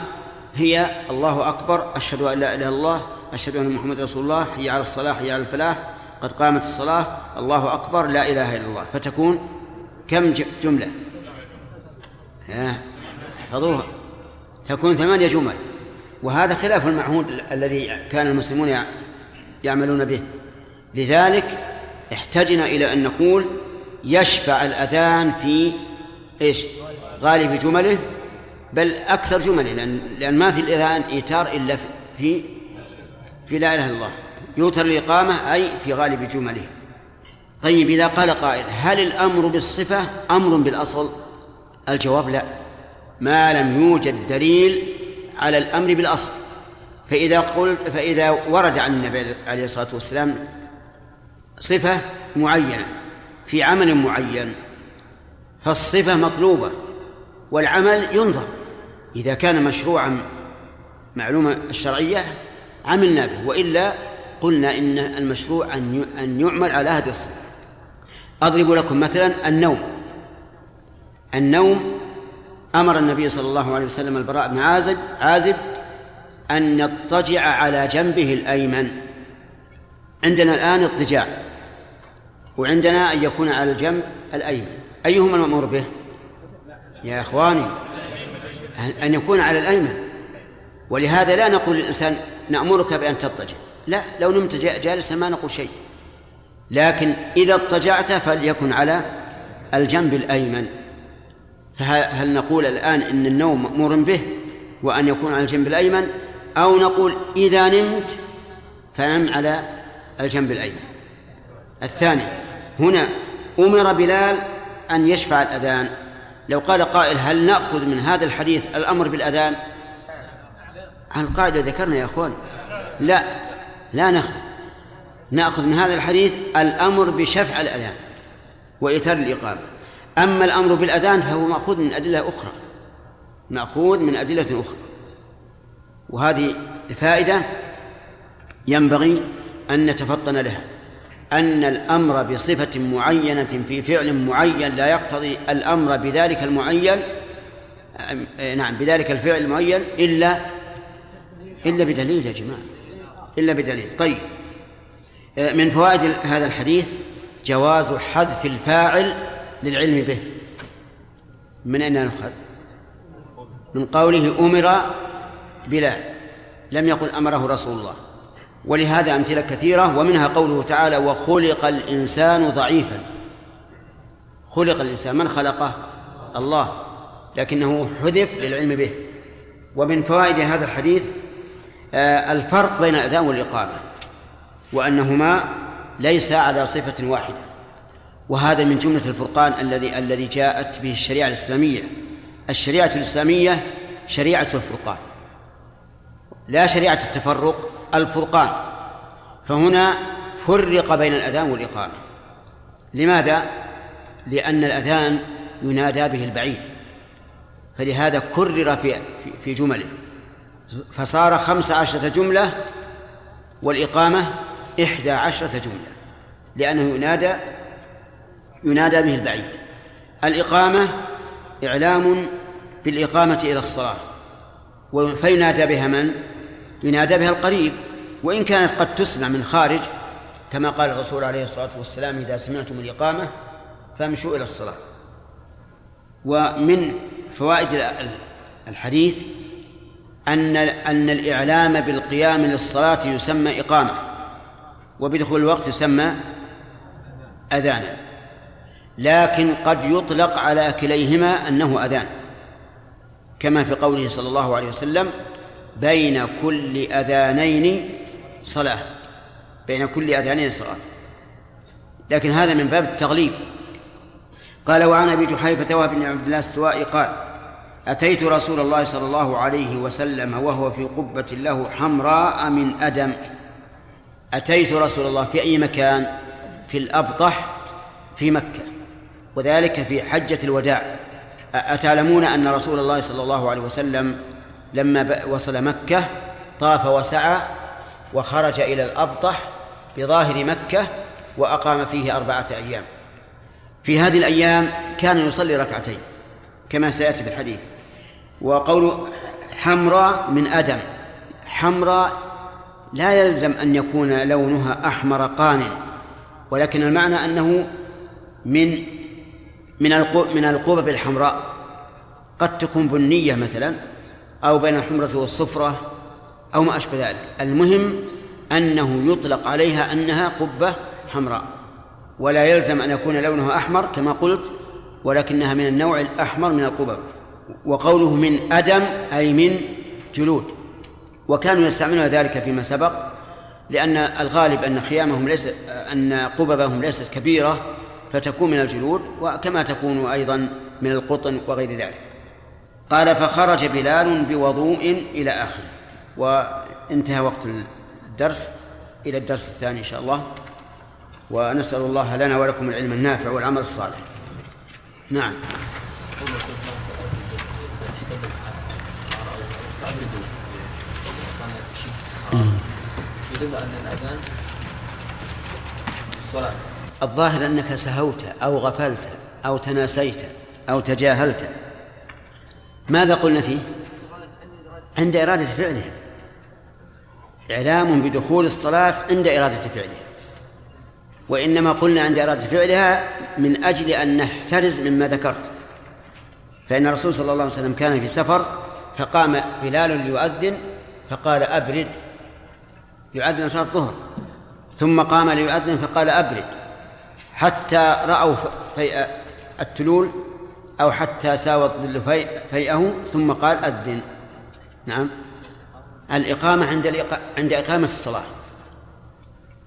هي الله أكبر أشهد أن لا إله إلا الله أشهد أن محمد رسول الله حي على الصلاة حي على الفلاح قد قامت الصلاة الله أكبر لا إله إلا الله. فتكون كم جملة؟ احفظوها تكون ثمانية جمل. وهذا خلاف المعهود الذي كان المسلمون يعملون به. لذلك احتجنا إلى أن نقول يشفع الأذان في إيش؟ غالب جمله بل أكثر جمله لأن, لأن ما في الأذان إيتار إلا في في لا إله إلا الله. يوتر الإقامة أي في غالب جمله. طيب إذا قال قائل هل الأمر بالصفة أمر بالأصل؟ الجواب لا. ما لم يوجد دليل على الأمر بالأصل. فإذا قلت فإذا ورد عن النبي عليه الصلاة والسلام صفة معينة في عمل معين فالصفة مطلوبة والعمل ينظر. إذا كان مشروعا معلومة الشرعية عملنا به وإلا قلنا إن المشروع أن أن يعمل على هذه الصفة. أضرب لكم مثلا النوم. النوم أمر النبي صلى الله عليه وسلم البراء بن عازب عازب أن يضطجع على جنبه الأيمن. عندنا الآن اضطجاع وعندنا أن يكون على الجنب الأيمن. أيهما المأمور به؟ يا إخواني أن يكون على الأيمن. ولهذا لا نقول للإنسان نأمرك بأن تضطجع. لا لو نمت جالسا ما نقول شيء. لكن إذا اضطجعت فليكن على الجنب الأيمن. فهل نقول الآن إن النوم مأمور به وأن يكون على الجنب الأيمن؟ أو نقول إذا نمت فنم على الجنب الأيمن. الثاني هنا أمر بلال أن يشفع الأذان. لو قال قائل هل نأخذ من هذا الحديث الأمر بالأذان؟ عن القاعدة ذكرنا يا أخوان. لا لا نأخذ. نأخذ من هذا الحديث الأمر بشفع الأذان وإيتار الإقامة. أما الأمر بالأذان فهو مأخوذ من أدلة أخرى. مأخوذ من أدلة أخرى. وهذه فائدة ينبغي أن نتفطن لها. أن الأمر بصفة معينة في فعل معين لا يقتضي الأمر بذلك المعين نعم بذلك الفعل المعين إلا إلا بدليل يا جماعة إلا بدليل. طيب من فوائد هذا الحديث جواز حذف الفاعل للعلم به. من أين نؤخذ؟ من قوله أمر بلا لم يقل أمره رسول الله. ولهذا أمثلة كثيرة ومنها قوله تعالى وخلق الإنسان ضعيفا. خلق الإنسان من خلقه؟ الله لكنه حذف للعلم به. ومن فوائد هذا الحديث آه، الفرق بين الأذان والإقامة وأنهما ليس على صفة واحدة. وهذا من جملة الفرقان الذي الذي جاءت به الشريعة الإسلامية. الشريعة الإسلامية شريعة الفرقان لا شريعة التفرق الفرقان. فهنا فرق بين الأذان والإقامة. لماذا؟ لأن الأذان ينادى به البعيد فلهذا كرر في في جمله. فصار خمس عشرة جملة والإقامة إحدى عشرة جملة. لأنه ينادى ينادى به البعيد الإقامة إعلام بالإقامة إلى الصلاة. فينادى بها من؟ ينادى بها القريب وإن كانت قد تسمع من خارج كما قال الرسول عليه الصلاة والسلام إذا سمعتم الإقامة فامشوا إلى الصلاة. ومن فوائد الحديث أن أن الإعلام بالقيام للصلاة يسمى إقامة وبدخول الوقت يسمى أذانا لكن قد يطلق على كليهما أنه أذان كما في قوله صلى الله عليه وسلم بين كل أذانين صلاة. بين كل أذانين صلاة. لكن هذا من باب التغليب. قال وعن أبي جحيفة وهب بن عبد الله السوائي قال أتيت رسول الله صلى الله عليه وسلم وهو في قبة له حمراء من أدم. أتيت رسول الله في أي مكان؟ في الأبطح في مكة. وذلك في حجة الوداع. اتعلمون أن رسول الله صلى الله عليه وسلم لما وصل مكة طاف وسعى وخرج إلى الأبطح بظاهر مكة وأقام فيه أربعة أيام. في هذه الأيام كان يصلي ركعتين كما سيأتي في الحديث. وقول حمراء من أدم حمراء لا يلزم أن يكون لونها أحمر قان ولكن المعنى أنه من من من القبب الحمراء. قد تكون بنية مثلا أو بين الحمرة والصفرة أو ما أشبه ذلك. المهم أنه يطلق عليها أنها قبة حمراء ولا يلزم أن يكون لونها أحمر كما قلت ولكنها من النوع الأحمر من القبب وقوله من أدم أي من جلود. وكانوا يستعملون ذلك فيما سبق لأن الغالب أن خيامهم ليس أن قببهم ليست كبيرة فتكون من الجلود وكما تكون أيضا من القطن وغير ذلك. قال فخرج بلال بوضوء إلى آخره. وانتهى وقت الدرس إلى الدرس الثاني إن شاء الله. ونسأل الله لنا ولكم العلم النافع والعمل الصالح. نعم. الظاهر أنك سهوت أو غفلت أو تناسيت أو تجاهلت. ماذا قلنا فيه؟ عند إرادة فعله. إعلام بدخول الصلاة عند إرادة فعله. وإنما قلنا عند إرادة فعلها من أجل أن نحترز مما ذكرت. فإن الرسول صلى الله عليه وسلم كان في سفر فقام بلال ليؤذن فقال أبرد. يؤذن صلاة الظهر. ثم قام ليؤذن فقال أبرد. حتى رأوا فيء التلول أو حتى ساوى الظل فيئه ثم قال أذن. نعم. الإقامة عند عند إقامة الصلاة.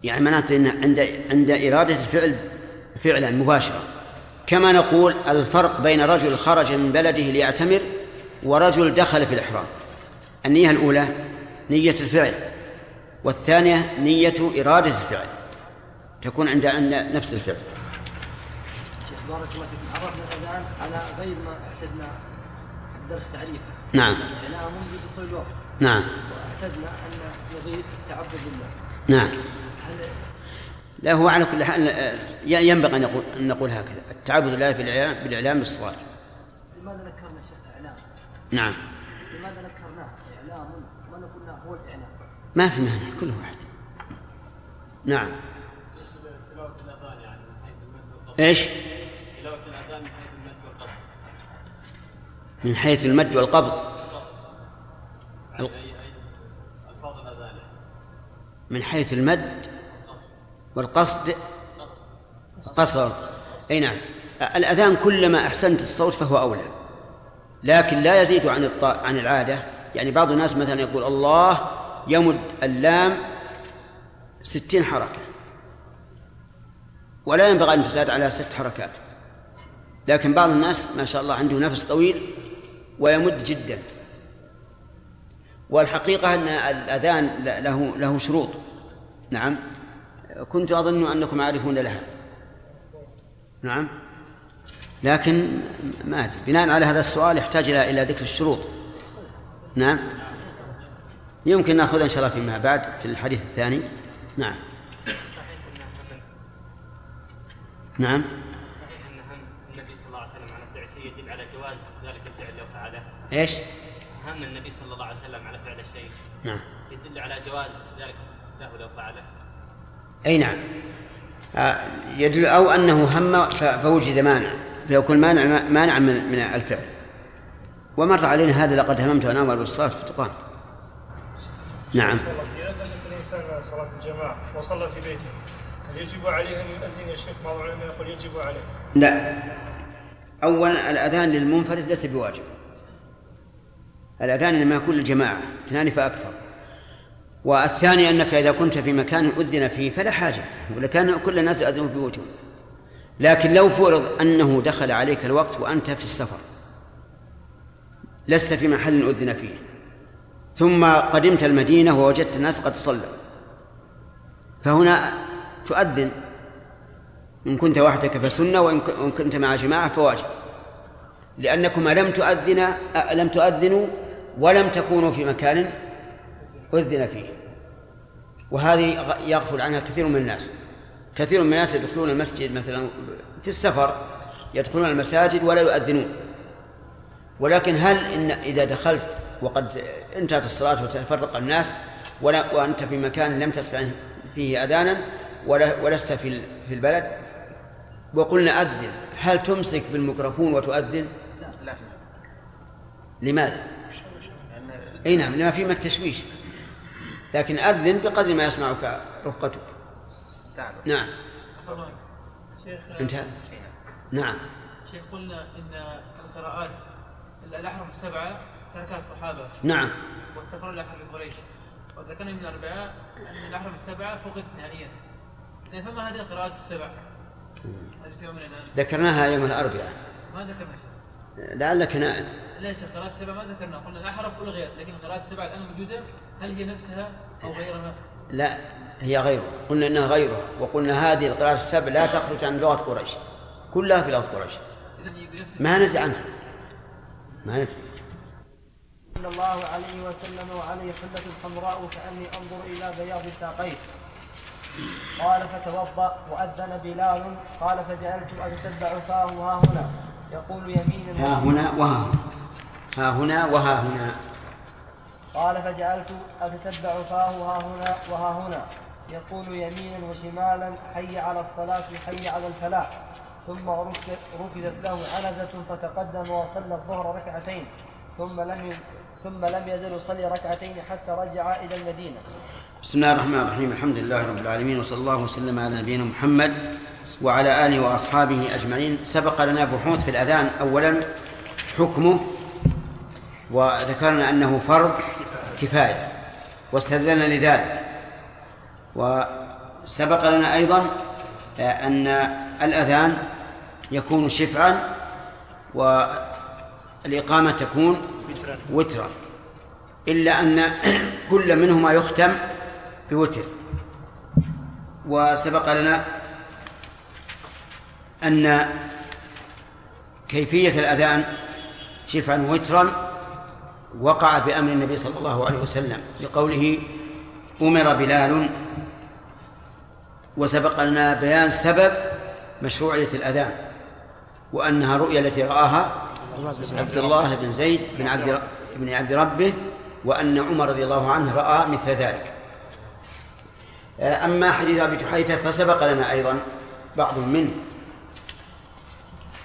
يعني معناته إن عند عند إرادة الفعل فعلا مباشرة. كما نقول الفرق بين رجل خرج من بلده ليعتمر ورجل دخل في الإحرام. النية الأولى نية الفعل والثانية نية إرادة الفعل. تكون عند نفس الفعل. شيخ بارك الله فيكم عرفنا الأذان على غير ما أعتدنا الدرس تعريفه نعم إعلام بدخول الوقت نعم وأعتدنا أن يضيف التعبد لله نعم لا هو على كل حال ينبغي أن نقول أن نقول هكذا التعبد لله بالاعلام بالإعلام بالصلاه. لماذا ذكرنا الشيخ اعلام؟ نعم. لماذا ذكرناه إعلام لماذا قلنا هو الإعلام؟ ما في مانع كل واحد. نعم. إيش؟ من حيث المد والقبض. من حيث المد والقصد قصر أي نعم. الأذان كلما أحسنت الصوت فهو أولى. لكن لا يزيد عن عن العادة. يعني بعض الناس مثلا يقول الله يمد اللام ستين حركة. ولا ينبغي أن تزاد على ست حركات. لكن بعض الناس ما شاء الله عنده نفس طويل ويمد جدا. والحقيقة أن الأذان له له شروط. نعم. كنت أظن أنكم عارفون لها. نعم. لكن ما أدري. بناء على هذا السؤال يحتاج إلى ذكر الشروط. نعم. يمكن ناخذها إن شاء الله فيما بعد في الحديث الثاني. نعم. نعم صحيح ان هم النبي صلى الله عليه وسلم على فعل شيء يدل على جواز ذلك الفعل لو فعله إيش؟ هم النبي صلى الله عليه وسلم على فعل الشيء نعم. يدل على جواز ذلك. له لو فعله. أي نعم. آه، يدل أو أنه هم فوجد مانع. فيكون مانع مانع من من الفعل. ومر علينا هذا لقد هممت أن أمر بالصلاة فتقام نعم الإنسان صلاة الجماعة وصلى في بيته هل يجب عليه أن يؤذن يا شيخ بعض العلماء يقول يجب عليه لا. أولا الأذان للمنفرد ليس بواجب. الأذان لما يكون للجماعة اثنان فأكثر. والثاني أنك إذا كنت في مكان أذن فيه فلا حاجة ولكان كل الناس يؤذنون في بيوتهم. لكن لو فرض أنه دخل عليك الوقت وأنت في السفر لست في محل أذن فيه. ثم قدمت المدينة ووجدت الناس قد صلوا. فهنا تؤذن. إن كنت وحدك فسنة وإن كنت مع جماعة فواجب. لأنكما لم تؤذن لم تؤذنوا ولم تكونوا في مكان أذن فيه. وهذه يغفل عنها كثير من الناس. كثير من الناس يدخلون المسجد مثلا في السفر يدخلون المساجد ولا يؤذنون. ولكن هل إن إذا دخلت وقد انتهت الصلاة وتفرق الناس ولا وأنت في مكان لم تسمع فيه أذانا ولا ولست في في البلد؟ وقلنا أذن هل تمسك بالميكروفون وتؤذن؟ لا. لماذا؟ إي نعم لما فيه من التشويش. لكن أذن بقدر ما يسمعك رفقتك نعم. شيخ انتهى. نعم. شيخ قلنا إن القراءات الاحرف السبعة تركها الصحابة. نعم. والتقرار الاحرف قريش. وذكرنا من الاربعاء أن الاحرف السبعة فقدت نهائيا. اذا فما هذه القراءات السبع؟ هذه في يومنا الان ذكرناها يوم الأربعاء. ما ذكرنا؟ لعلك نائم. ليس قراءات السبع ما ذكرنا؟ قلنا الاحرف الغيت لكن القراءات السبع الآن موجودة. هل هي نفسها أو غيرها؟ لا هي غيره. قلنا إنها غيره وقلنا هذه القراءات السبع لا تخرج عن لغة قريش. كلها في لغة قريش. ما ندري عنها. ما ندري. صلى الله عليه وسلم وعليه حلة حمراء كأني أنظر إلى بياض ساقيه قال فتوضأ وأذن بلال قال فجعلت أتتبع فاه ها هنا. يقول يمينا ها هنا وها هنا. ها هنا وها هنا. قال فجعلت أتتبع فاه ها هنا وها هنا. يقول يمينا وشمالا حي على الصلاة حي على الفلاح. ثم ركزت له عنزة فتقدم وصلى الظهر ركعتين. ثم لم ثم لم يزل يصلي ركعتين حتى رجع إلى المدينة. بسم الله الرحمن الرحيم. الحمد لله رب العالمين وصلى الله وسلم على نبينا محمد وعلى آله وأصحابه أجمعين. سبق لنا بحوث في الأذان. أولا حكمه وذكرنا أنه فرض كفاية واستدلنا لذلك. وسبق لنا أيضا أن الأذان يكون شفعا والإقامة تكون وترا. إلا أن كل منهما يختم بوتر. وسبق لنا أن كيفية الأذان شفعا وترا وقع بأمر النبي صلى الله عليه وسلم بقوله أمر بلال. وسبق لنا بيان سبب مشروعية الأذان وأنها رؤيا التي رآها عبد الله بن زيد بن عبد بن عبد ربه وأن عمر رضي الله عنه رأى مثل ذلك. أما حديث أبي جحيفة فسبق لنا أيضا بعض منه.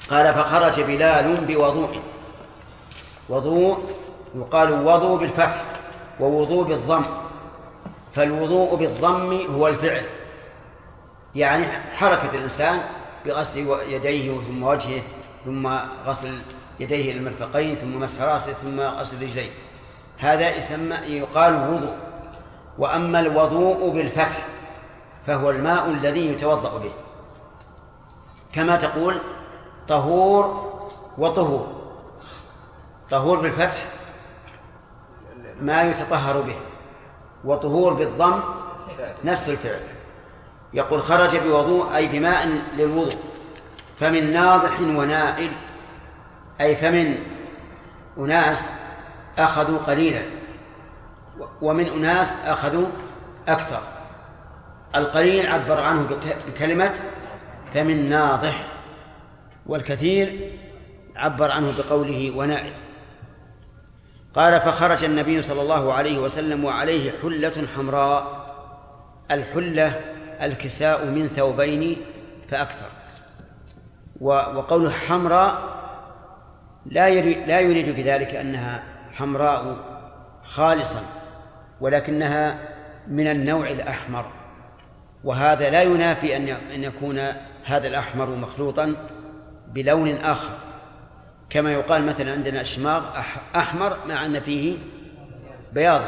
قال فخرج بلال بوضوء. وضوء يقال وضوء بالفتح ووضوء بالضم. فالوضوء بالضم هو الفعل. يعني حركة الإنسان بغسل يديه ثم وجهه ثم غسل يديه إلى المرفقين ثم مسح رأسه ثم غسل رجليه. هذا يسمى يقال وضوء. وأما الوضوء بالفتح فهو الماء الذي يتوضأ به. كما تقول طهور وطهور. طهور بالفتح ما يتطهر به وطهور بالضم نفس الفعل. يقول خرج بوضوء أي بماء للوضوء. فمن ناضح ونائل أي فمن أناس أخذوا قليلا. ومن أناس أخذوا أكثر. القليل عبر عنه بكلمة فمن ناضح والكثير عبر عنه بقوله ونائل قال فخرج النبي صلى الله عليه وسلم وعليه حلة حمراء الحلة الكساء من ثوبين فأكثر. وقوله حمراء لا يريد لا يريد بذلك أنها حمراء خالصا. ولكنها من النوع الأحمر وهذا لا ينافي أن أن يكون هذا الأحمر مخلوطا بلون آخر. كما يقال مثلا عندنا الشماغ أح- أحمر مع أن فيه بياض.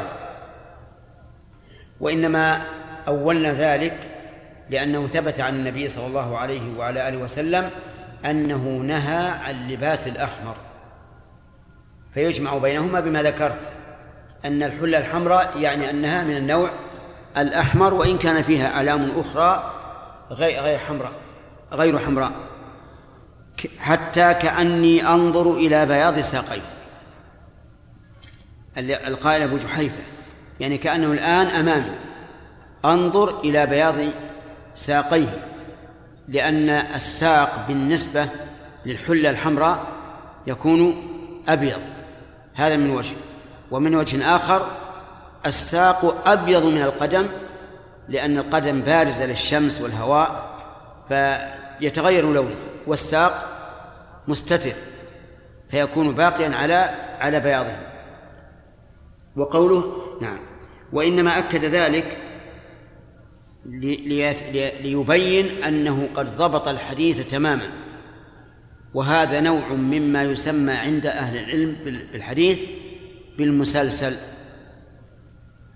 وإنما أولنا ذلك لأنه ثبت عن النبي صلى الله عليه وعلى آله وسلم أنه نهى عن لباس الأحمر فيجمع بينهما بما ذكرت. أن الحلة الحمراء يعني أنها من النوع الأحمر وإن كان فيها أعلام أخرى غير غير حمراء غير حمراء. حتى كأني أنظر إلى بياض ساقيه القائل أبو جحيفة. يعني كأنه الآن أمامي. أنظر إلى بياض ساقيه. لأن الساق بالنسبة للحلة الحمراء يكون أبيض. هذا من وجه ومن وجه آخر الساق أبيض من القدم لأن القدم بارزة للشمس والهواء فيتغير لونه والساق مستتر فيكون باقيا على على بياضه. وقوله نعم وإنما أكد ذلك ليبين أنه قد ضبط الحديث تماما. وهذا نوع مما يسمى عند أهل العلم بال- بالحديث بالمسلسل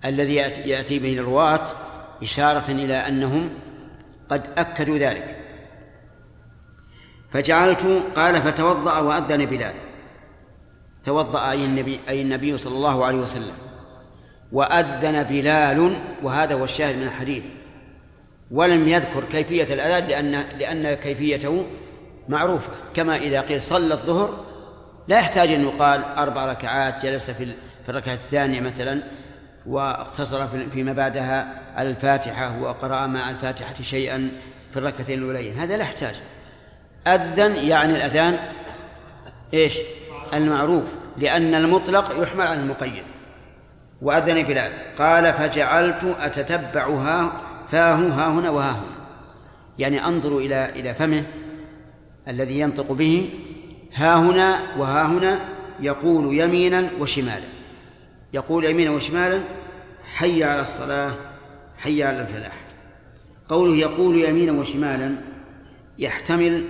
الذي يأتي- به الرواة إشارة إلى أنهم قد أكدوا ذلك. فجعلت قال فتوضأ وأذن بلال. توضأ أي النبي أي النبي صلى الله عليه وسلم. وأذن بلال وهذا هو الشاهد من الحديث. ولم يذكر كيفية الأذان لأن لأن كيفيته معروفة. كما إذا قيل صلى الظهر لا يحتاج أن يقال أربع ركعات جلس في الركعة الثانية مثلا واقتصر في- فيما بعدها على الفاتحة وقرأ مع الفاتحة شيئا في الركعتين الأولين هذا لا يحتاج. أذن يعني الأذان إيش؟ المعروف لأن المطلق يحمل على المقيد. وأذن بلال. قال فجعلت أتتبع ها فاه ها هنا وها هنا. يعني أنظر إلى إلى فمه الذي ينطق به ها هنا وها هنا يقول يمينا وشمالا. يقول يمينا وشمالا حي على الصلاة حي على الفلاح. قوله يقول يمينا وشمالا يحتمل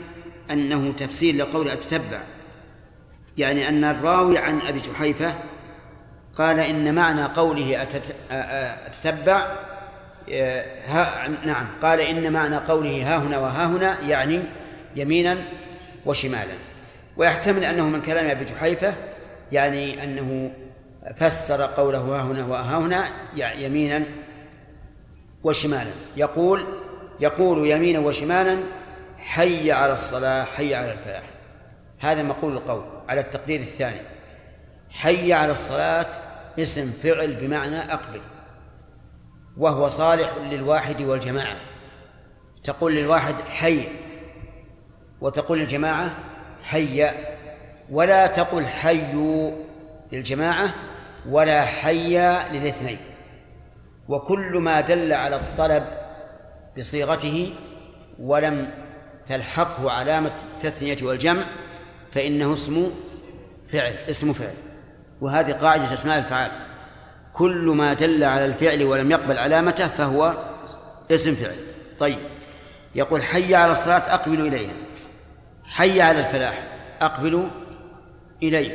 أنه تفسير لقول أتتبع. يعني أن الراوي عن أبي جحيفة قال إن معنى قوله أتتبع آه، ها نعم قال إن معنى قوله ها هنا وها هنا يعني يمينا وشمالا. ويحتمل أنه من كلام أبي جحيفة يعني أنه فسر قوله ها هنا وها هنا يمينا وشمالا. يقول يقول يمينا وشمالا حي على الصلاة حي على الفلاح. هذا مقول القول على التقدير الثاني. حي على الصلاة اسم فعل بمعنى أقبل. وهو صالح للواحد والجماعة. تقول للواحد حي وتقول للجماعة حي ولا تقل حي للجماعة ولا حي للاثنين. وكل ما دل على الطلب بصيغته ولم تلحقه علامة التثنية والجمع فإنه اسم فعل اسم فعل. وهذه قاعدة أسماء الفعال. كل ما دل على الفعل ولم يقبل علامته فهو اسم فعل. طيب يقول حي على الصلاة أقبل إليها. حي على الفلاح أقبل إليه.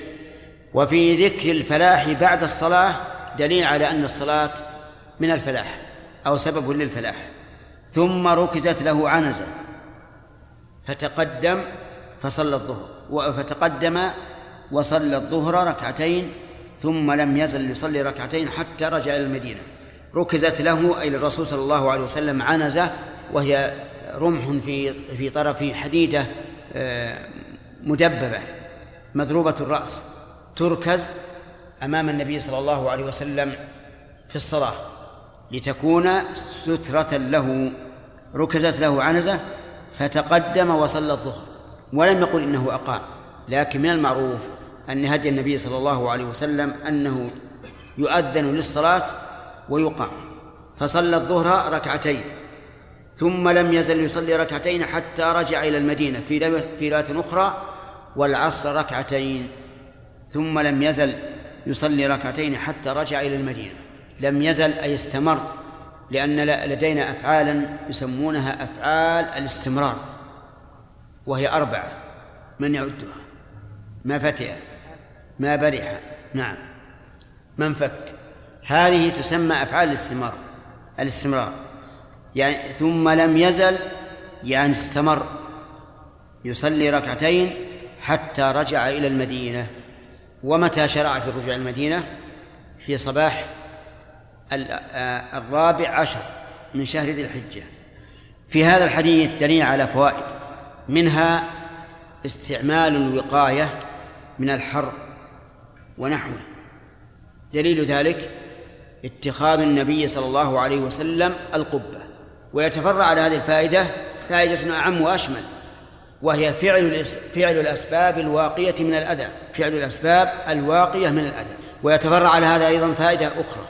وفي ذكر الفلاح بعد الصلاة دليل على أن الصلاة من الفلاح أو سبب للفلاح. ثم ركزت له عنزة فتقدم فصلى الظهر فتقدم وصلى الظهر ركعتين ثم لم يزل يصلي ركعتين حتى رجع إلى المدينة. ركزت له أي للرسول صلى الله عليه وسلم عنزة وهي رمح في في طرف حديدة مدببة مضروبة الرأس تركز أمام النبي صلى الله عليه وسلم في الصلاة لتكون سترة له ركزت له عنزة فتقدم وصلى الظهر ولم يقل إنه أقام. لكن من المعروف أن هدي النبي صلى الله عليه وسلم أنه يؤذن للصلاة ويقام. فصلى الظهر ركعتين. ثم لم يزل يصلي ركعتين حتى رجع إلى المدينة في في أخرى والعصر ركعتين. ثم لم يزل يصلي ركعتين حتى رجع إلى المدينة. لم يزل أي استمر لأن لدينا أفعالا يسمونها أفعال الاستمرار وهي أربعة من يعدها ما فتئ ما برح نعم من فك. هذه تسمى أفعال الاستمرار الاستمرار. يعني ثم لم يزل يعني استمر يصلي ركعتين حتى رجع إلى المدينة. ومتى شرع في الرجوع إلى المدينة؟ في صباح الرابع عشر من شهر ذي الحجة. في هذا الحديث دليل على فوائد. منها استعمال الوقاية من الحر ونحوه. دليل ذلك اتخاذ النبي صلى الله عليه وسلم القبة. ويتفرع على هذه الفائدة فائدة أعم وأشمل وهي فعل فعل الأسباب الواقية من الأذى فعل الأسباب الواقية من الأذى. ويتفرع على هذا أيضا فائدة أخرى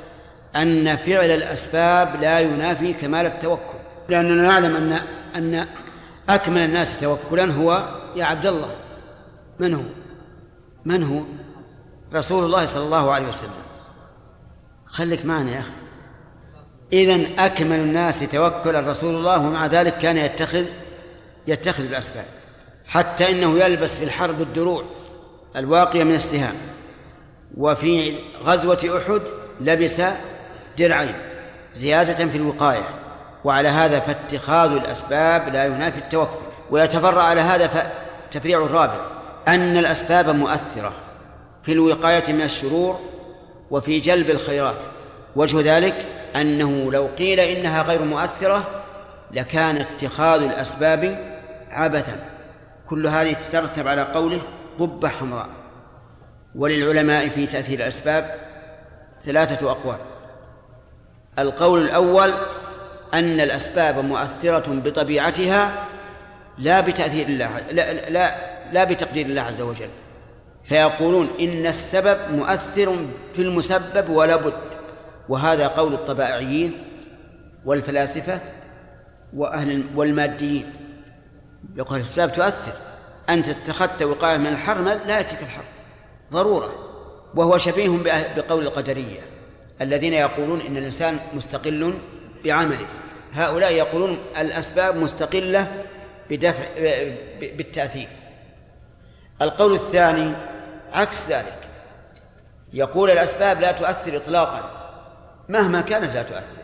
أن فعل الأسباب لا ينافي كمال التوكل. لأننا نعلم أن أن أكمل الناس توكلا هو يا عبد الله. من هو؟ من هو؟ رسول الله صلى الله عليه وسلم. خليك معنا يا أخي. إذا أكمل الناس توكلا رسول الله ومع ذلك كان يتخذ يتخذ الأسباب حتى إنه يلبس في الحرب الدروع الواقية من السهام وفي غزوة أحد لبس درعين زيادة في الوقاية وعلى هذا فاتخاذ الأسباب لا ينافي التوكل ويتفرع على هذا تفريع الرابع أن الأسباب مؤثرة في الوقاية من الشرور وفي جلب الخيرات وجه ذلك أنه لو قيل إنها غير مؤثرة لكان اتخاذ الأسباب عبثا. كل هذه تترتب على قوله قبة حمراء. وللعلماء في تأثير الأسباب ثلاثة أقوال. القول الأول أن الأسباب مؤثرة بطبيعتها لا بتأثير الله لا لا لا بتقدير الله عز وجل. فيقولون إن السبب مؤثر في المسبب ولا بد. وهذا قول الطبائعيين والفلاسفة وأهل والماديين. يقول الأسباب تؤثر. أنت اتخذت وقاية من الحر لا يأتيك الحر ضرورة. وهو شبيه بقول القدرية الذين يقولون إن الإنسان مستقل بعمله. هؤلاء يقولون الأسباب مستقلة بدفع بالتأثير. القول الثاني عكس ذلك. يقول الأسباب لا تؤثر إطلاقا. مهما كانت لا تؤثر.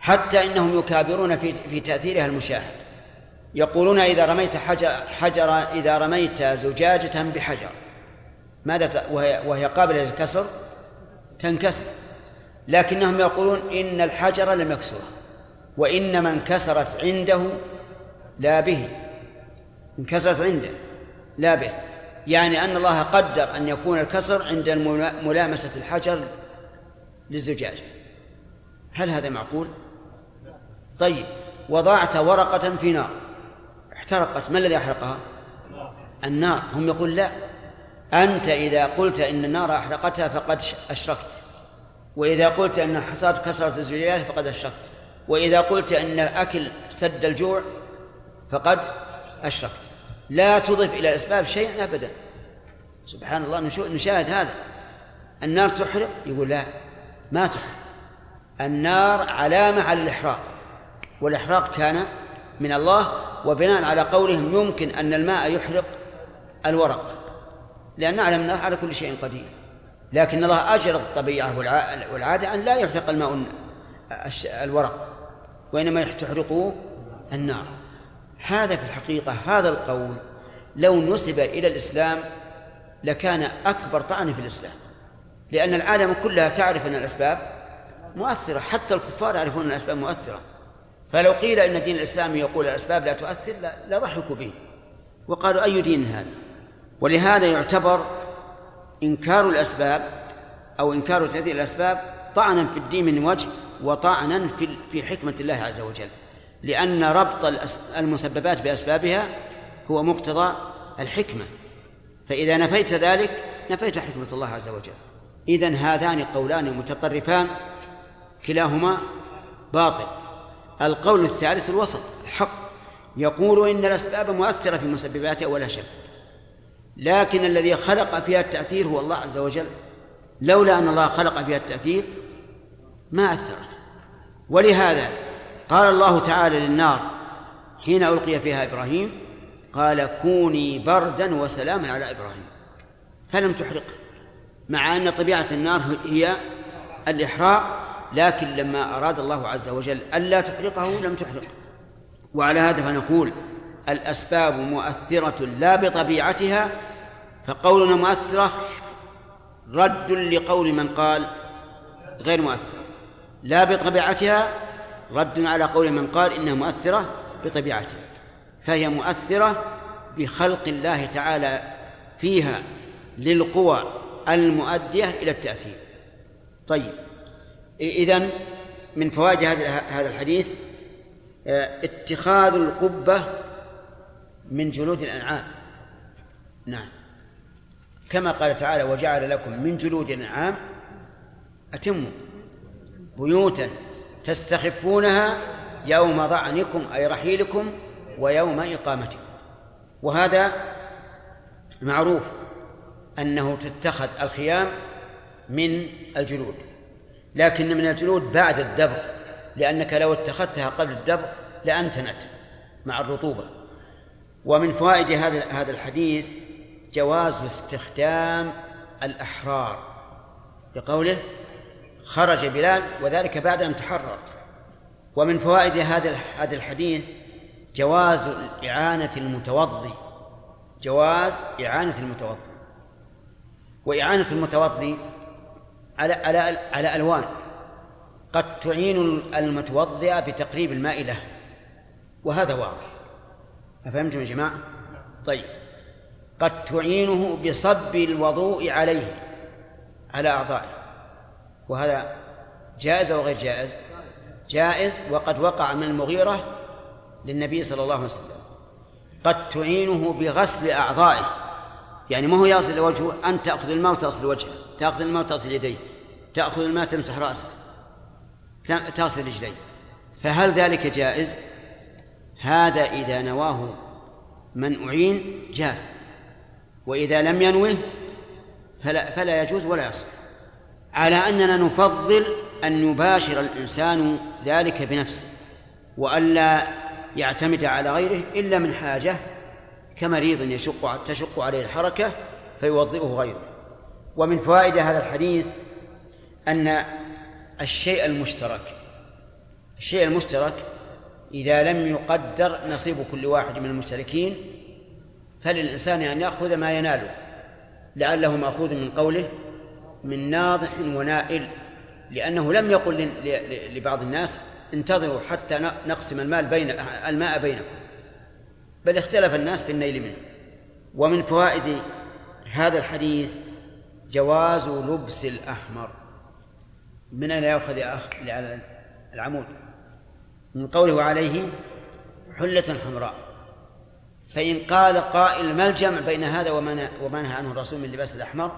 حتى إنهم يكابرون في في تأثيرها المشاهد. يقولون إذا رميت حجر, حجر إذا رميت زجاجة بحجر. ماذا وهي, وهي قابلة للكسر؟ تنكسر. لكنهم يقولون إن الحجر لم يكسره وإنما انكسرت عنده لا به. انكسرت عنده لا به. يعني أن الله قدر أن يكون الكسر عند ملامسة الحجر للزجاجة هل هذا معقول؟ طيب وضعت ورقة في نار. احترقت ما الذي أحرقها؟ النار. هم يقول لا. أنت إذا قلت إن النار أحرقتها فقد أشركت. وإذا قلت أن الحصاة كسرت الزجاجة فقد أشركت. وإذا قلت أن الأكل سد الجوع فقد أشركت. لا تضف إلى الأسباب شيئا أبدا. سبحان الله نشاهد هذا. النار تحرق؟ يقول لا. ما تحرق النار علامة على الإحراق والإحراق كان من الله وبناء على قولهم يمكن أن الماء يحرق الورق لأن نعلم أنه على كل شيء قدير. لكن الله أجرى الطبيعة والعادة أن لا يحرق الماء الورق وإنما تحرقه النار. هذا في الحقيقة هذا القول لو نسب إلى الإسلام لكان أكبر طعن في الإسلام. لأن العالم كلها تعرف أن الأسباب مؤثرة. حتى الكفار يعرفون أن الأسباب مؤثرة. فلو قيل إن الدين الإسلامي يقول الأسباب لا تؤثر لضحكوا به. وقالوا أي دين هذا؟ ولهذا يعتبر إنكار الأسباب أو إنكار تأثير الأسباب طعنا في الدين من وجه وطعنا في في حكمة الله عز وجل. لأن ربط المسببات بأسبابها هو مقتضى الحكمة. فإذا نفيت ذلك نفيت حكمة الله عز وجل. إذا هذان قولان متطرفان كلاهما باطل. القول الثالث الوسط الحق. يقول إن الأسباب مؤثرة في مسبباتها ولا شك. لكن الذي خلق فيها التأثير هو الله عز وجل. لولا أن الله خلق فيها التأثير ما أثرت. ولهذا قال الله تعالى للنار حين ألقي فيها إبراهيم قال كوني بردا وسلاما على إبراهيم. فلم تحرقه. مع أن طبيعة النار هي الإحراق لكن لما أراد الله عز وجل ألا تحرقه لم تحرقه وعلى هذا فنقول الأسباب مؤثرة لا بطبيعتها فقولنا مؤثرة رد لقول من قال غير مؤثرة. لا بطبيعتها رد على قول من قال إنها مؤثرة بطبيعتها. فهي مؤثرة بخلق الله تعالى فيها للقوى المؤدية إلى التأثير. طيب. إذن من فوائد هذا الحديث آه، اتخاذ القبة من جلود الأنعام. نعم. كما قال تعالى وجعل لكم من جلود الأنعام أتموا بيوتا تستخفونها يوم ضعنكم أي رحيلكم ويوم إقامتكم. وهذا معروف. أنه تتخذ الخيام من الجلود لكن من الجلود بعد الدبر لأنك لو اتخذتها قبل الدبر لأنتنت مع الرطوبة. ومن فوائد هذا هذا الحديث جواز استخدام الأحرار لقوله خرج بلال وذلك بعد أن تحرر. ومن فوائد هذا هذا الحديث جواز إعانة المتوضي جواز إعانة المتوضي. وإعانة المتوضي على على على ألوان. قد تعين المتوضئ بتقريب الماء له. وهذا واضح. أفهمتم يا جماعة؟ طيب. قد تعينه بصب الوضوء عليه على أعضائه. وهذا جائز أو غير جائز؟ جائز وقد وقع من المغيرة للنبي صلى الله عليه وسلم. قد تعينه بغسل أعضائه. يعني ما هو يغسل وجهه أن تأخذ الماء وتغسل وجهه تأخذ الماء وتغسل يديه. تأخذ الماء تمسح رأسه. تغسل رجليه. فهل ذلك جائز؟ هذا إذا نواه من أعين جاز. وإذا لم ينوه فلا, فلا يجوز ولا يصح. على أننا نفضل أن يباشر الإنسان ذلك بنفسه وألا يعتمد على غيره إلا من حاجة كمريض يشق تشق عليه الحركة فيوظئه غيره. ومن فوائد هذا الحديث أن الشيء المشترك الشيء المشترك إذا لم يقدر نصيب كل واحد من المشتركين فللإنسان أن يأخذ ما يناله لعله مأخوذ من قوله من ناضح ونائل لأنه لم يقل لبعض الناس انتظروا حتى نقسم المال بين الماء بينكم. بل اختلف الناس في النيل منه. ومن فوائد هذا الحديث جواز لبس الأحمر. من أين يأخذ يا أخ على العمود؟ من قوله عليه حلة حمراء. فإن قال قائل ما الجمع بين هذا وما نهى عنه الرسول من لباس الأحمر؟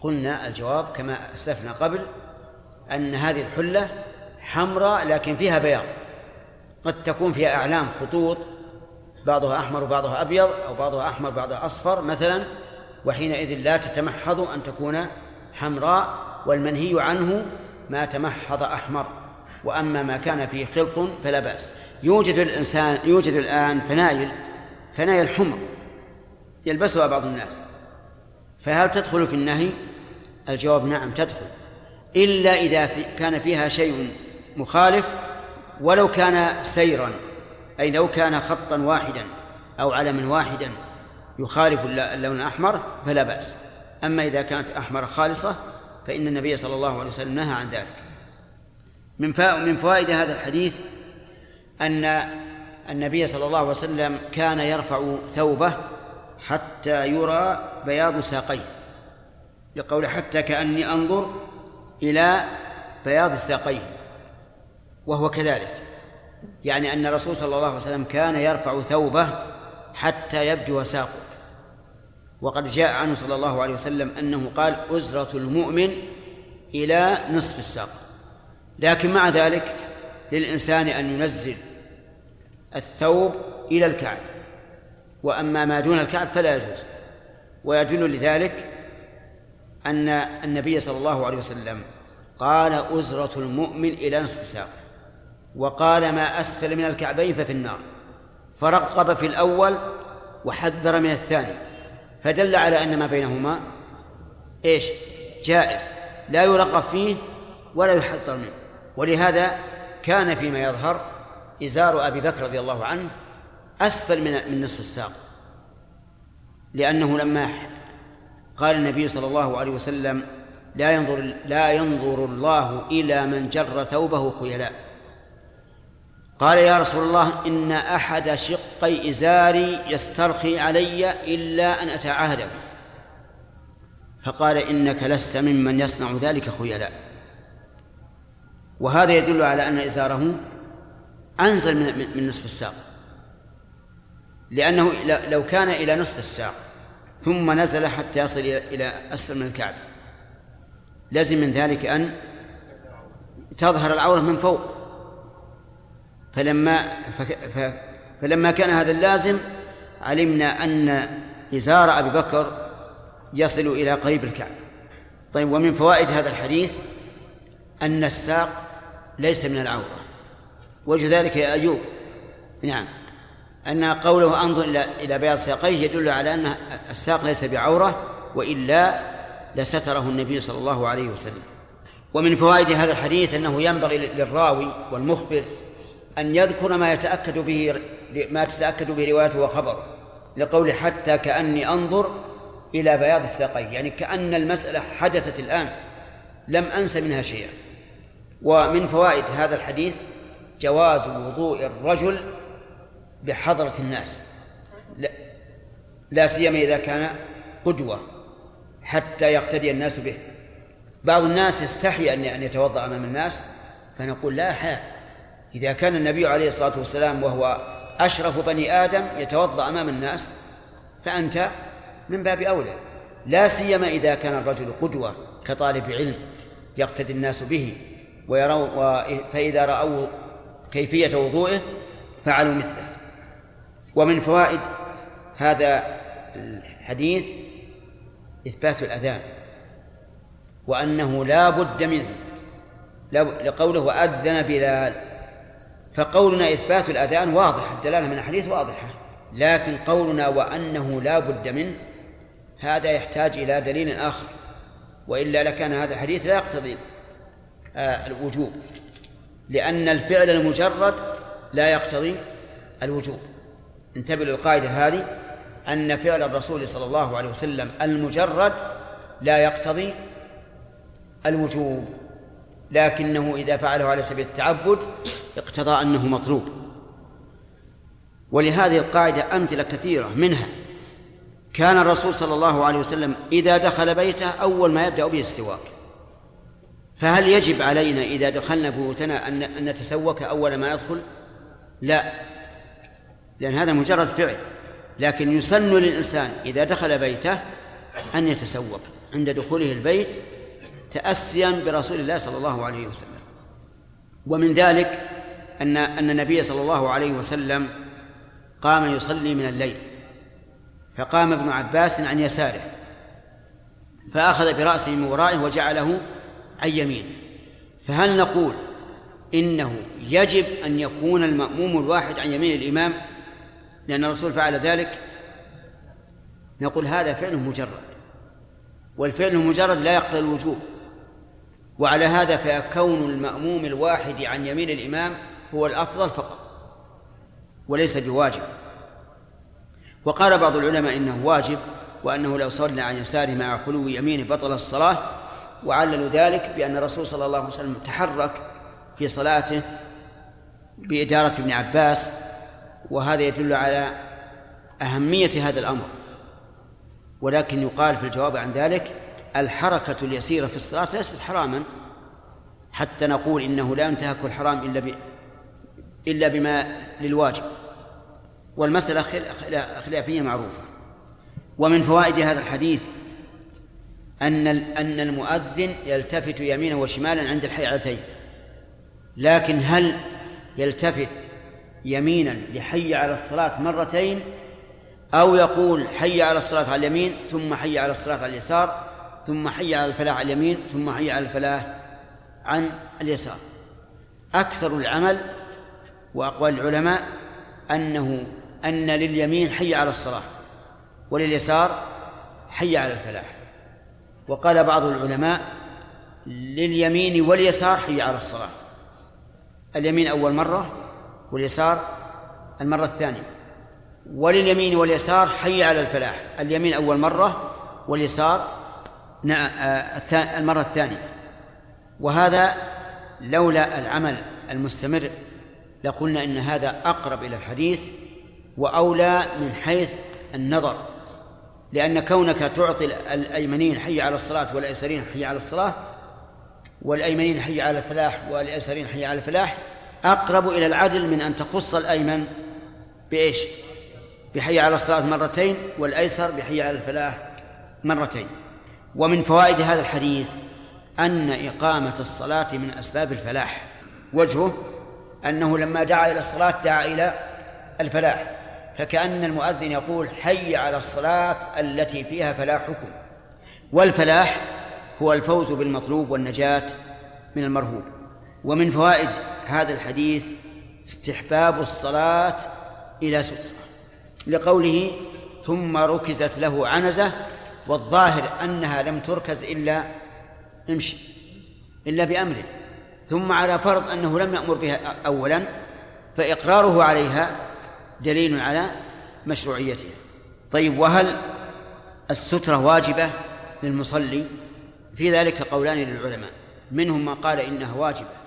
قلنا الجواب كما أسلفنا قبل أن هذه الحلة حمراء لكن فيها بياض. قد تكون فيها أعلام خطوط بعضها أحمر وبعضها أبيض أو بعضها أحمر بعضها أصفر مثلا وحينئذ لا تتمحض أن تكون حمراء والمنهي عنه ما تمحض أحمر. وأما ما كان فيه خلط فلا بأس. يوجد الإنسان يوجد الآن فنايل فنايل حمر يلبسها بعض الناس. فهل تدخل في النهي؟ الجواب نعم تدخل. إلا إذا كان فيها شيء مخالف ولو كان سيرا. أي لو كان خطا واحدا أو علما واحدا يخالف اللون الأحمر فلا بأس. أما إذا كانت أحمر خالصة فإن النبي صلى الله عليه وسلم نهى عن ذلك. من من فوائد هذا الحديث أن النبي صلى الله عليه وسلم كان يرفع ثوبه حتى يرى بياض ساقيه. لقول حتى كأني أنظر إلى بياض ساقيه وهو كذلك. يعني أن الرسول صلى الله عليه وسلم كان يرفع ثوبه حتى يبدو ساقه. وقد جاء عنه صلى الله عليه وسلم أنه قال أزرة المؤمن إلى نصف الساق. لكن مع ذلك للإنسان أن ينزل الثوب إلى الكعب. وأما ما دون الكعب فلا يجوز. ويدل لذلك أن النبي صلى الله عليه وسلم قال أزرة المؤمن إلى نصف ساق وقال ما أسفل من الكعبين ففي النار. فرقب في الأول وحذر من الثاني. فدل على أن ما بينهما إيش؟ جائز. لا يرغب فيه ولا يحذر منه. ولهذا كان فيما يظهر إزار أبي بكر رضي الله عنه أسفل من من نصف الساق. لأنه لما قال النبي صلى الله عليه وسلم لا ينظر لا ينظر الله إلى من جر ثوبه خيلاء. قال يا رسول الله إن أحد شقي إزاري يسترخي علي إلا أن أتعاهد به. فقال إنك لست ممن يصنع ذلك خيلاء وهذا يدل على أن إزاره أنزل من, من نصف الساق. لأنه لو كان إلى نصف الساق ثم نزل حتى يصل إلى أسفل من الكعب لازم من ذلك أن تظهر العورة من فوق. فلما فلما كان هذا اللازم علمنا أن إزار أبي بكر يصل إلى قريب الكعب طيب ومن فوائد هذا الحديث أن الساق ليس من العورة. وجه ذلك يا أيوب. نعم. أن قوله أنظر إلى إلى بياض ساقيه يدل على أن الساق ليس بعورة وإلا لستره النبي صلى الله عليه وسلم. ومن فوائد هذا الحديث أنه ينبغي للراوي والمخبر أن يذكر ما يتأكد به ما تتأكد به روايته وخبره لقول حتى كأني أنظر إلى بياض الساقين يعني كأن المسألة حدثت الآن لم أنس منها شيئا. ومن فوائد هذا الحديث جواز وضوء الرجل بحضرة الناس لا, لا سيما إذا كان قدوة حتى يقتدي الناس به. بعض الناس يستحي أن يتوضأ أمام الناس فنقول لا حال إذا كان النبي عليه الصلاة والسلام وهو أشرف بني آدم يتوضأ أمام الناس فأنت من باب أولى. لا سيما إذا كان الرجل قدوة كطالب علم يقتدي الناس به ويروا فإذا رأوا كيفية وضوئه فعلوا مثله. ومن فوائد هذا الحديث إثبات الأذان وأنه لا بد منه لقوله وأذن بلال فقولنا إثبات الأذان واضح الدلالة من الحديث واضحة لكن قولنا وأنه لا بد منه هذا يحتاج إلى دليل آخر وإلا لكان هذا الحديث لا يقتضي آه، الوجوب لأن الفعل المجرد لا يقتضي الوجوب. انتبه للقاعدة هذه أن فعل الرسول صلى الله عليه وسلم المجرد لا يقتضي الوجوب. لكنه إذا فعله على سبيل التعبد اقتضى أنه مطلوب. ولهذه القاعدة أمثلة كثيرة منها كان الرسول صلى الله عليه وسلم إذا دخل بيته أول ما يبدأ به السواك. فهل يجب علينا إذا دخلنا بيوتنا أن نتسوك أول ما ندخل؟ لا. لأن هذا مجرد فعل. لكن يسن للإنسان إذا دخل بيته أن يتسوق عند دخوله البيت تأسيا برسول الله صلى الله عليه وسلم. ومن ذلك أن أن النبي صلى الله عليه وسلم قام يصلي من الليل. فقام ابن عباس عن يساره. فأخذ برأسه من ورائه وجعله عن يمينه. فهل نقول إنه يجب أن يكون المأموم الواحد عن يمين الإمام لأن الرسول فعل ذلك؟ نقول هذا فعل مجرد. والفعل المجرد لا يقتضي الوجوب. وعلى هذا فكون المأموم الواحد عن يمين الإمام هو الأفضل فقط وليس بواجب. وقال بعض العلماء إنه واجب وأنه لو صلى عن يساره مع خلو يمينه بطل الصلاة وعللوا ذلك بأن الرسول صلى الله عليه وسلم تحرك في صلاته بإدارة ابن عباس وهذا يدل على أهمية هذا الأمر. ولكن يقال في الجواب عن ذلك الحركة اليسيرة في الصلاة ليست حراما حتى نقول إنه لا ينتهك الحرام إلا ب... إلا بما للواجب. والمسألة خلافية معروفة. ومن فوائد هذا الحديث أن أن المؤذن يلتفت يمينا وشمالا عند الحيعتين. لكن هل يلتفت يمينا لحي على الصلاة مرتين أو يقول حي على الصلاة على اليمين ثم حي على الصلاة على اليسار؟ ثم حي على الفلاح على اليمين ثم حي على الفلاح عن اليسار. أكثر العمل وأقوال العلماء أنه أن لليمين حي على الصلاة ولليسار حي على الفلاح. وقال بعض العلماء لليمين واليسار حي على الصلاة اليمين أول مرة واليسار المرة الثانية. ولليمين واليسار حي على الفلاح. اليمين أول مرة واليسار آه، المرة الثانية. وهذا لولا العمل المستمر لقلنا إن هذا أقرب إلى الحديث وأولى من حيث النظر. لأن كونك تعطي الأيمنين حي على الصلاة والأيسرين حي على الصلاة والأيمنين حي على الفلاح والأيسرين حي على الفلاح أقرب إلى العدل من أن تخص الأيمن بإيش؟ بحي على الصلاة مرتين والأيسر بحي على الفلاح مرتين. ومن فوائد هذا الحديث أن إقامة الصلاة من أسباب الفلاح. وجهه أنه لما دعا إلى الصلاة دعا إلى الفلاح. فكأن المؤذن يقول حي على الصلاة التي فيها فلاحكم. والفلاح هو الفوز بالمطلوب والنجاة من المرهوب. ومن فوائد هذا الحديث استحباب الصلاة إلى سترة. لقوله ثم ركزت له عنزة والظاهر أنها لم تركز إلا امشي إلا بأمره ثم على فرض أنه لم يأمر بها أولا فإقراره عليها دليل على مشروعيتها. طيب وهل السترة واجبة للمصلي؟ في ذلك قولان للعلماء. منهم من قال إنها واجبة.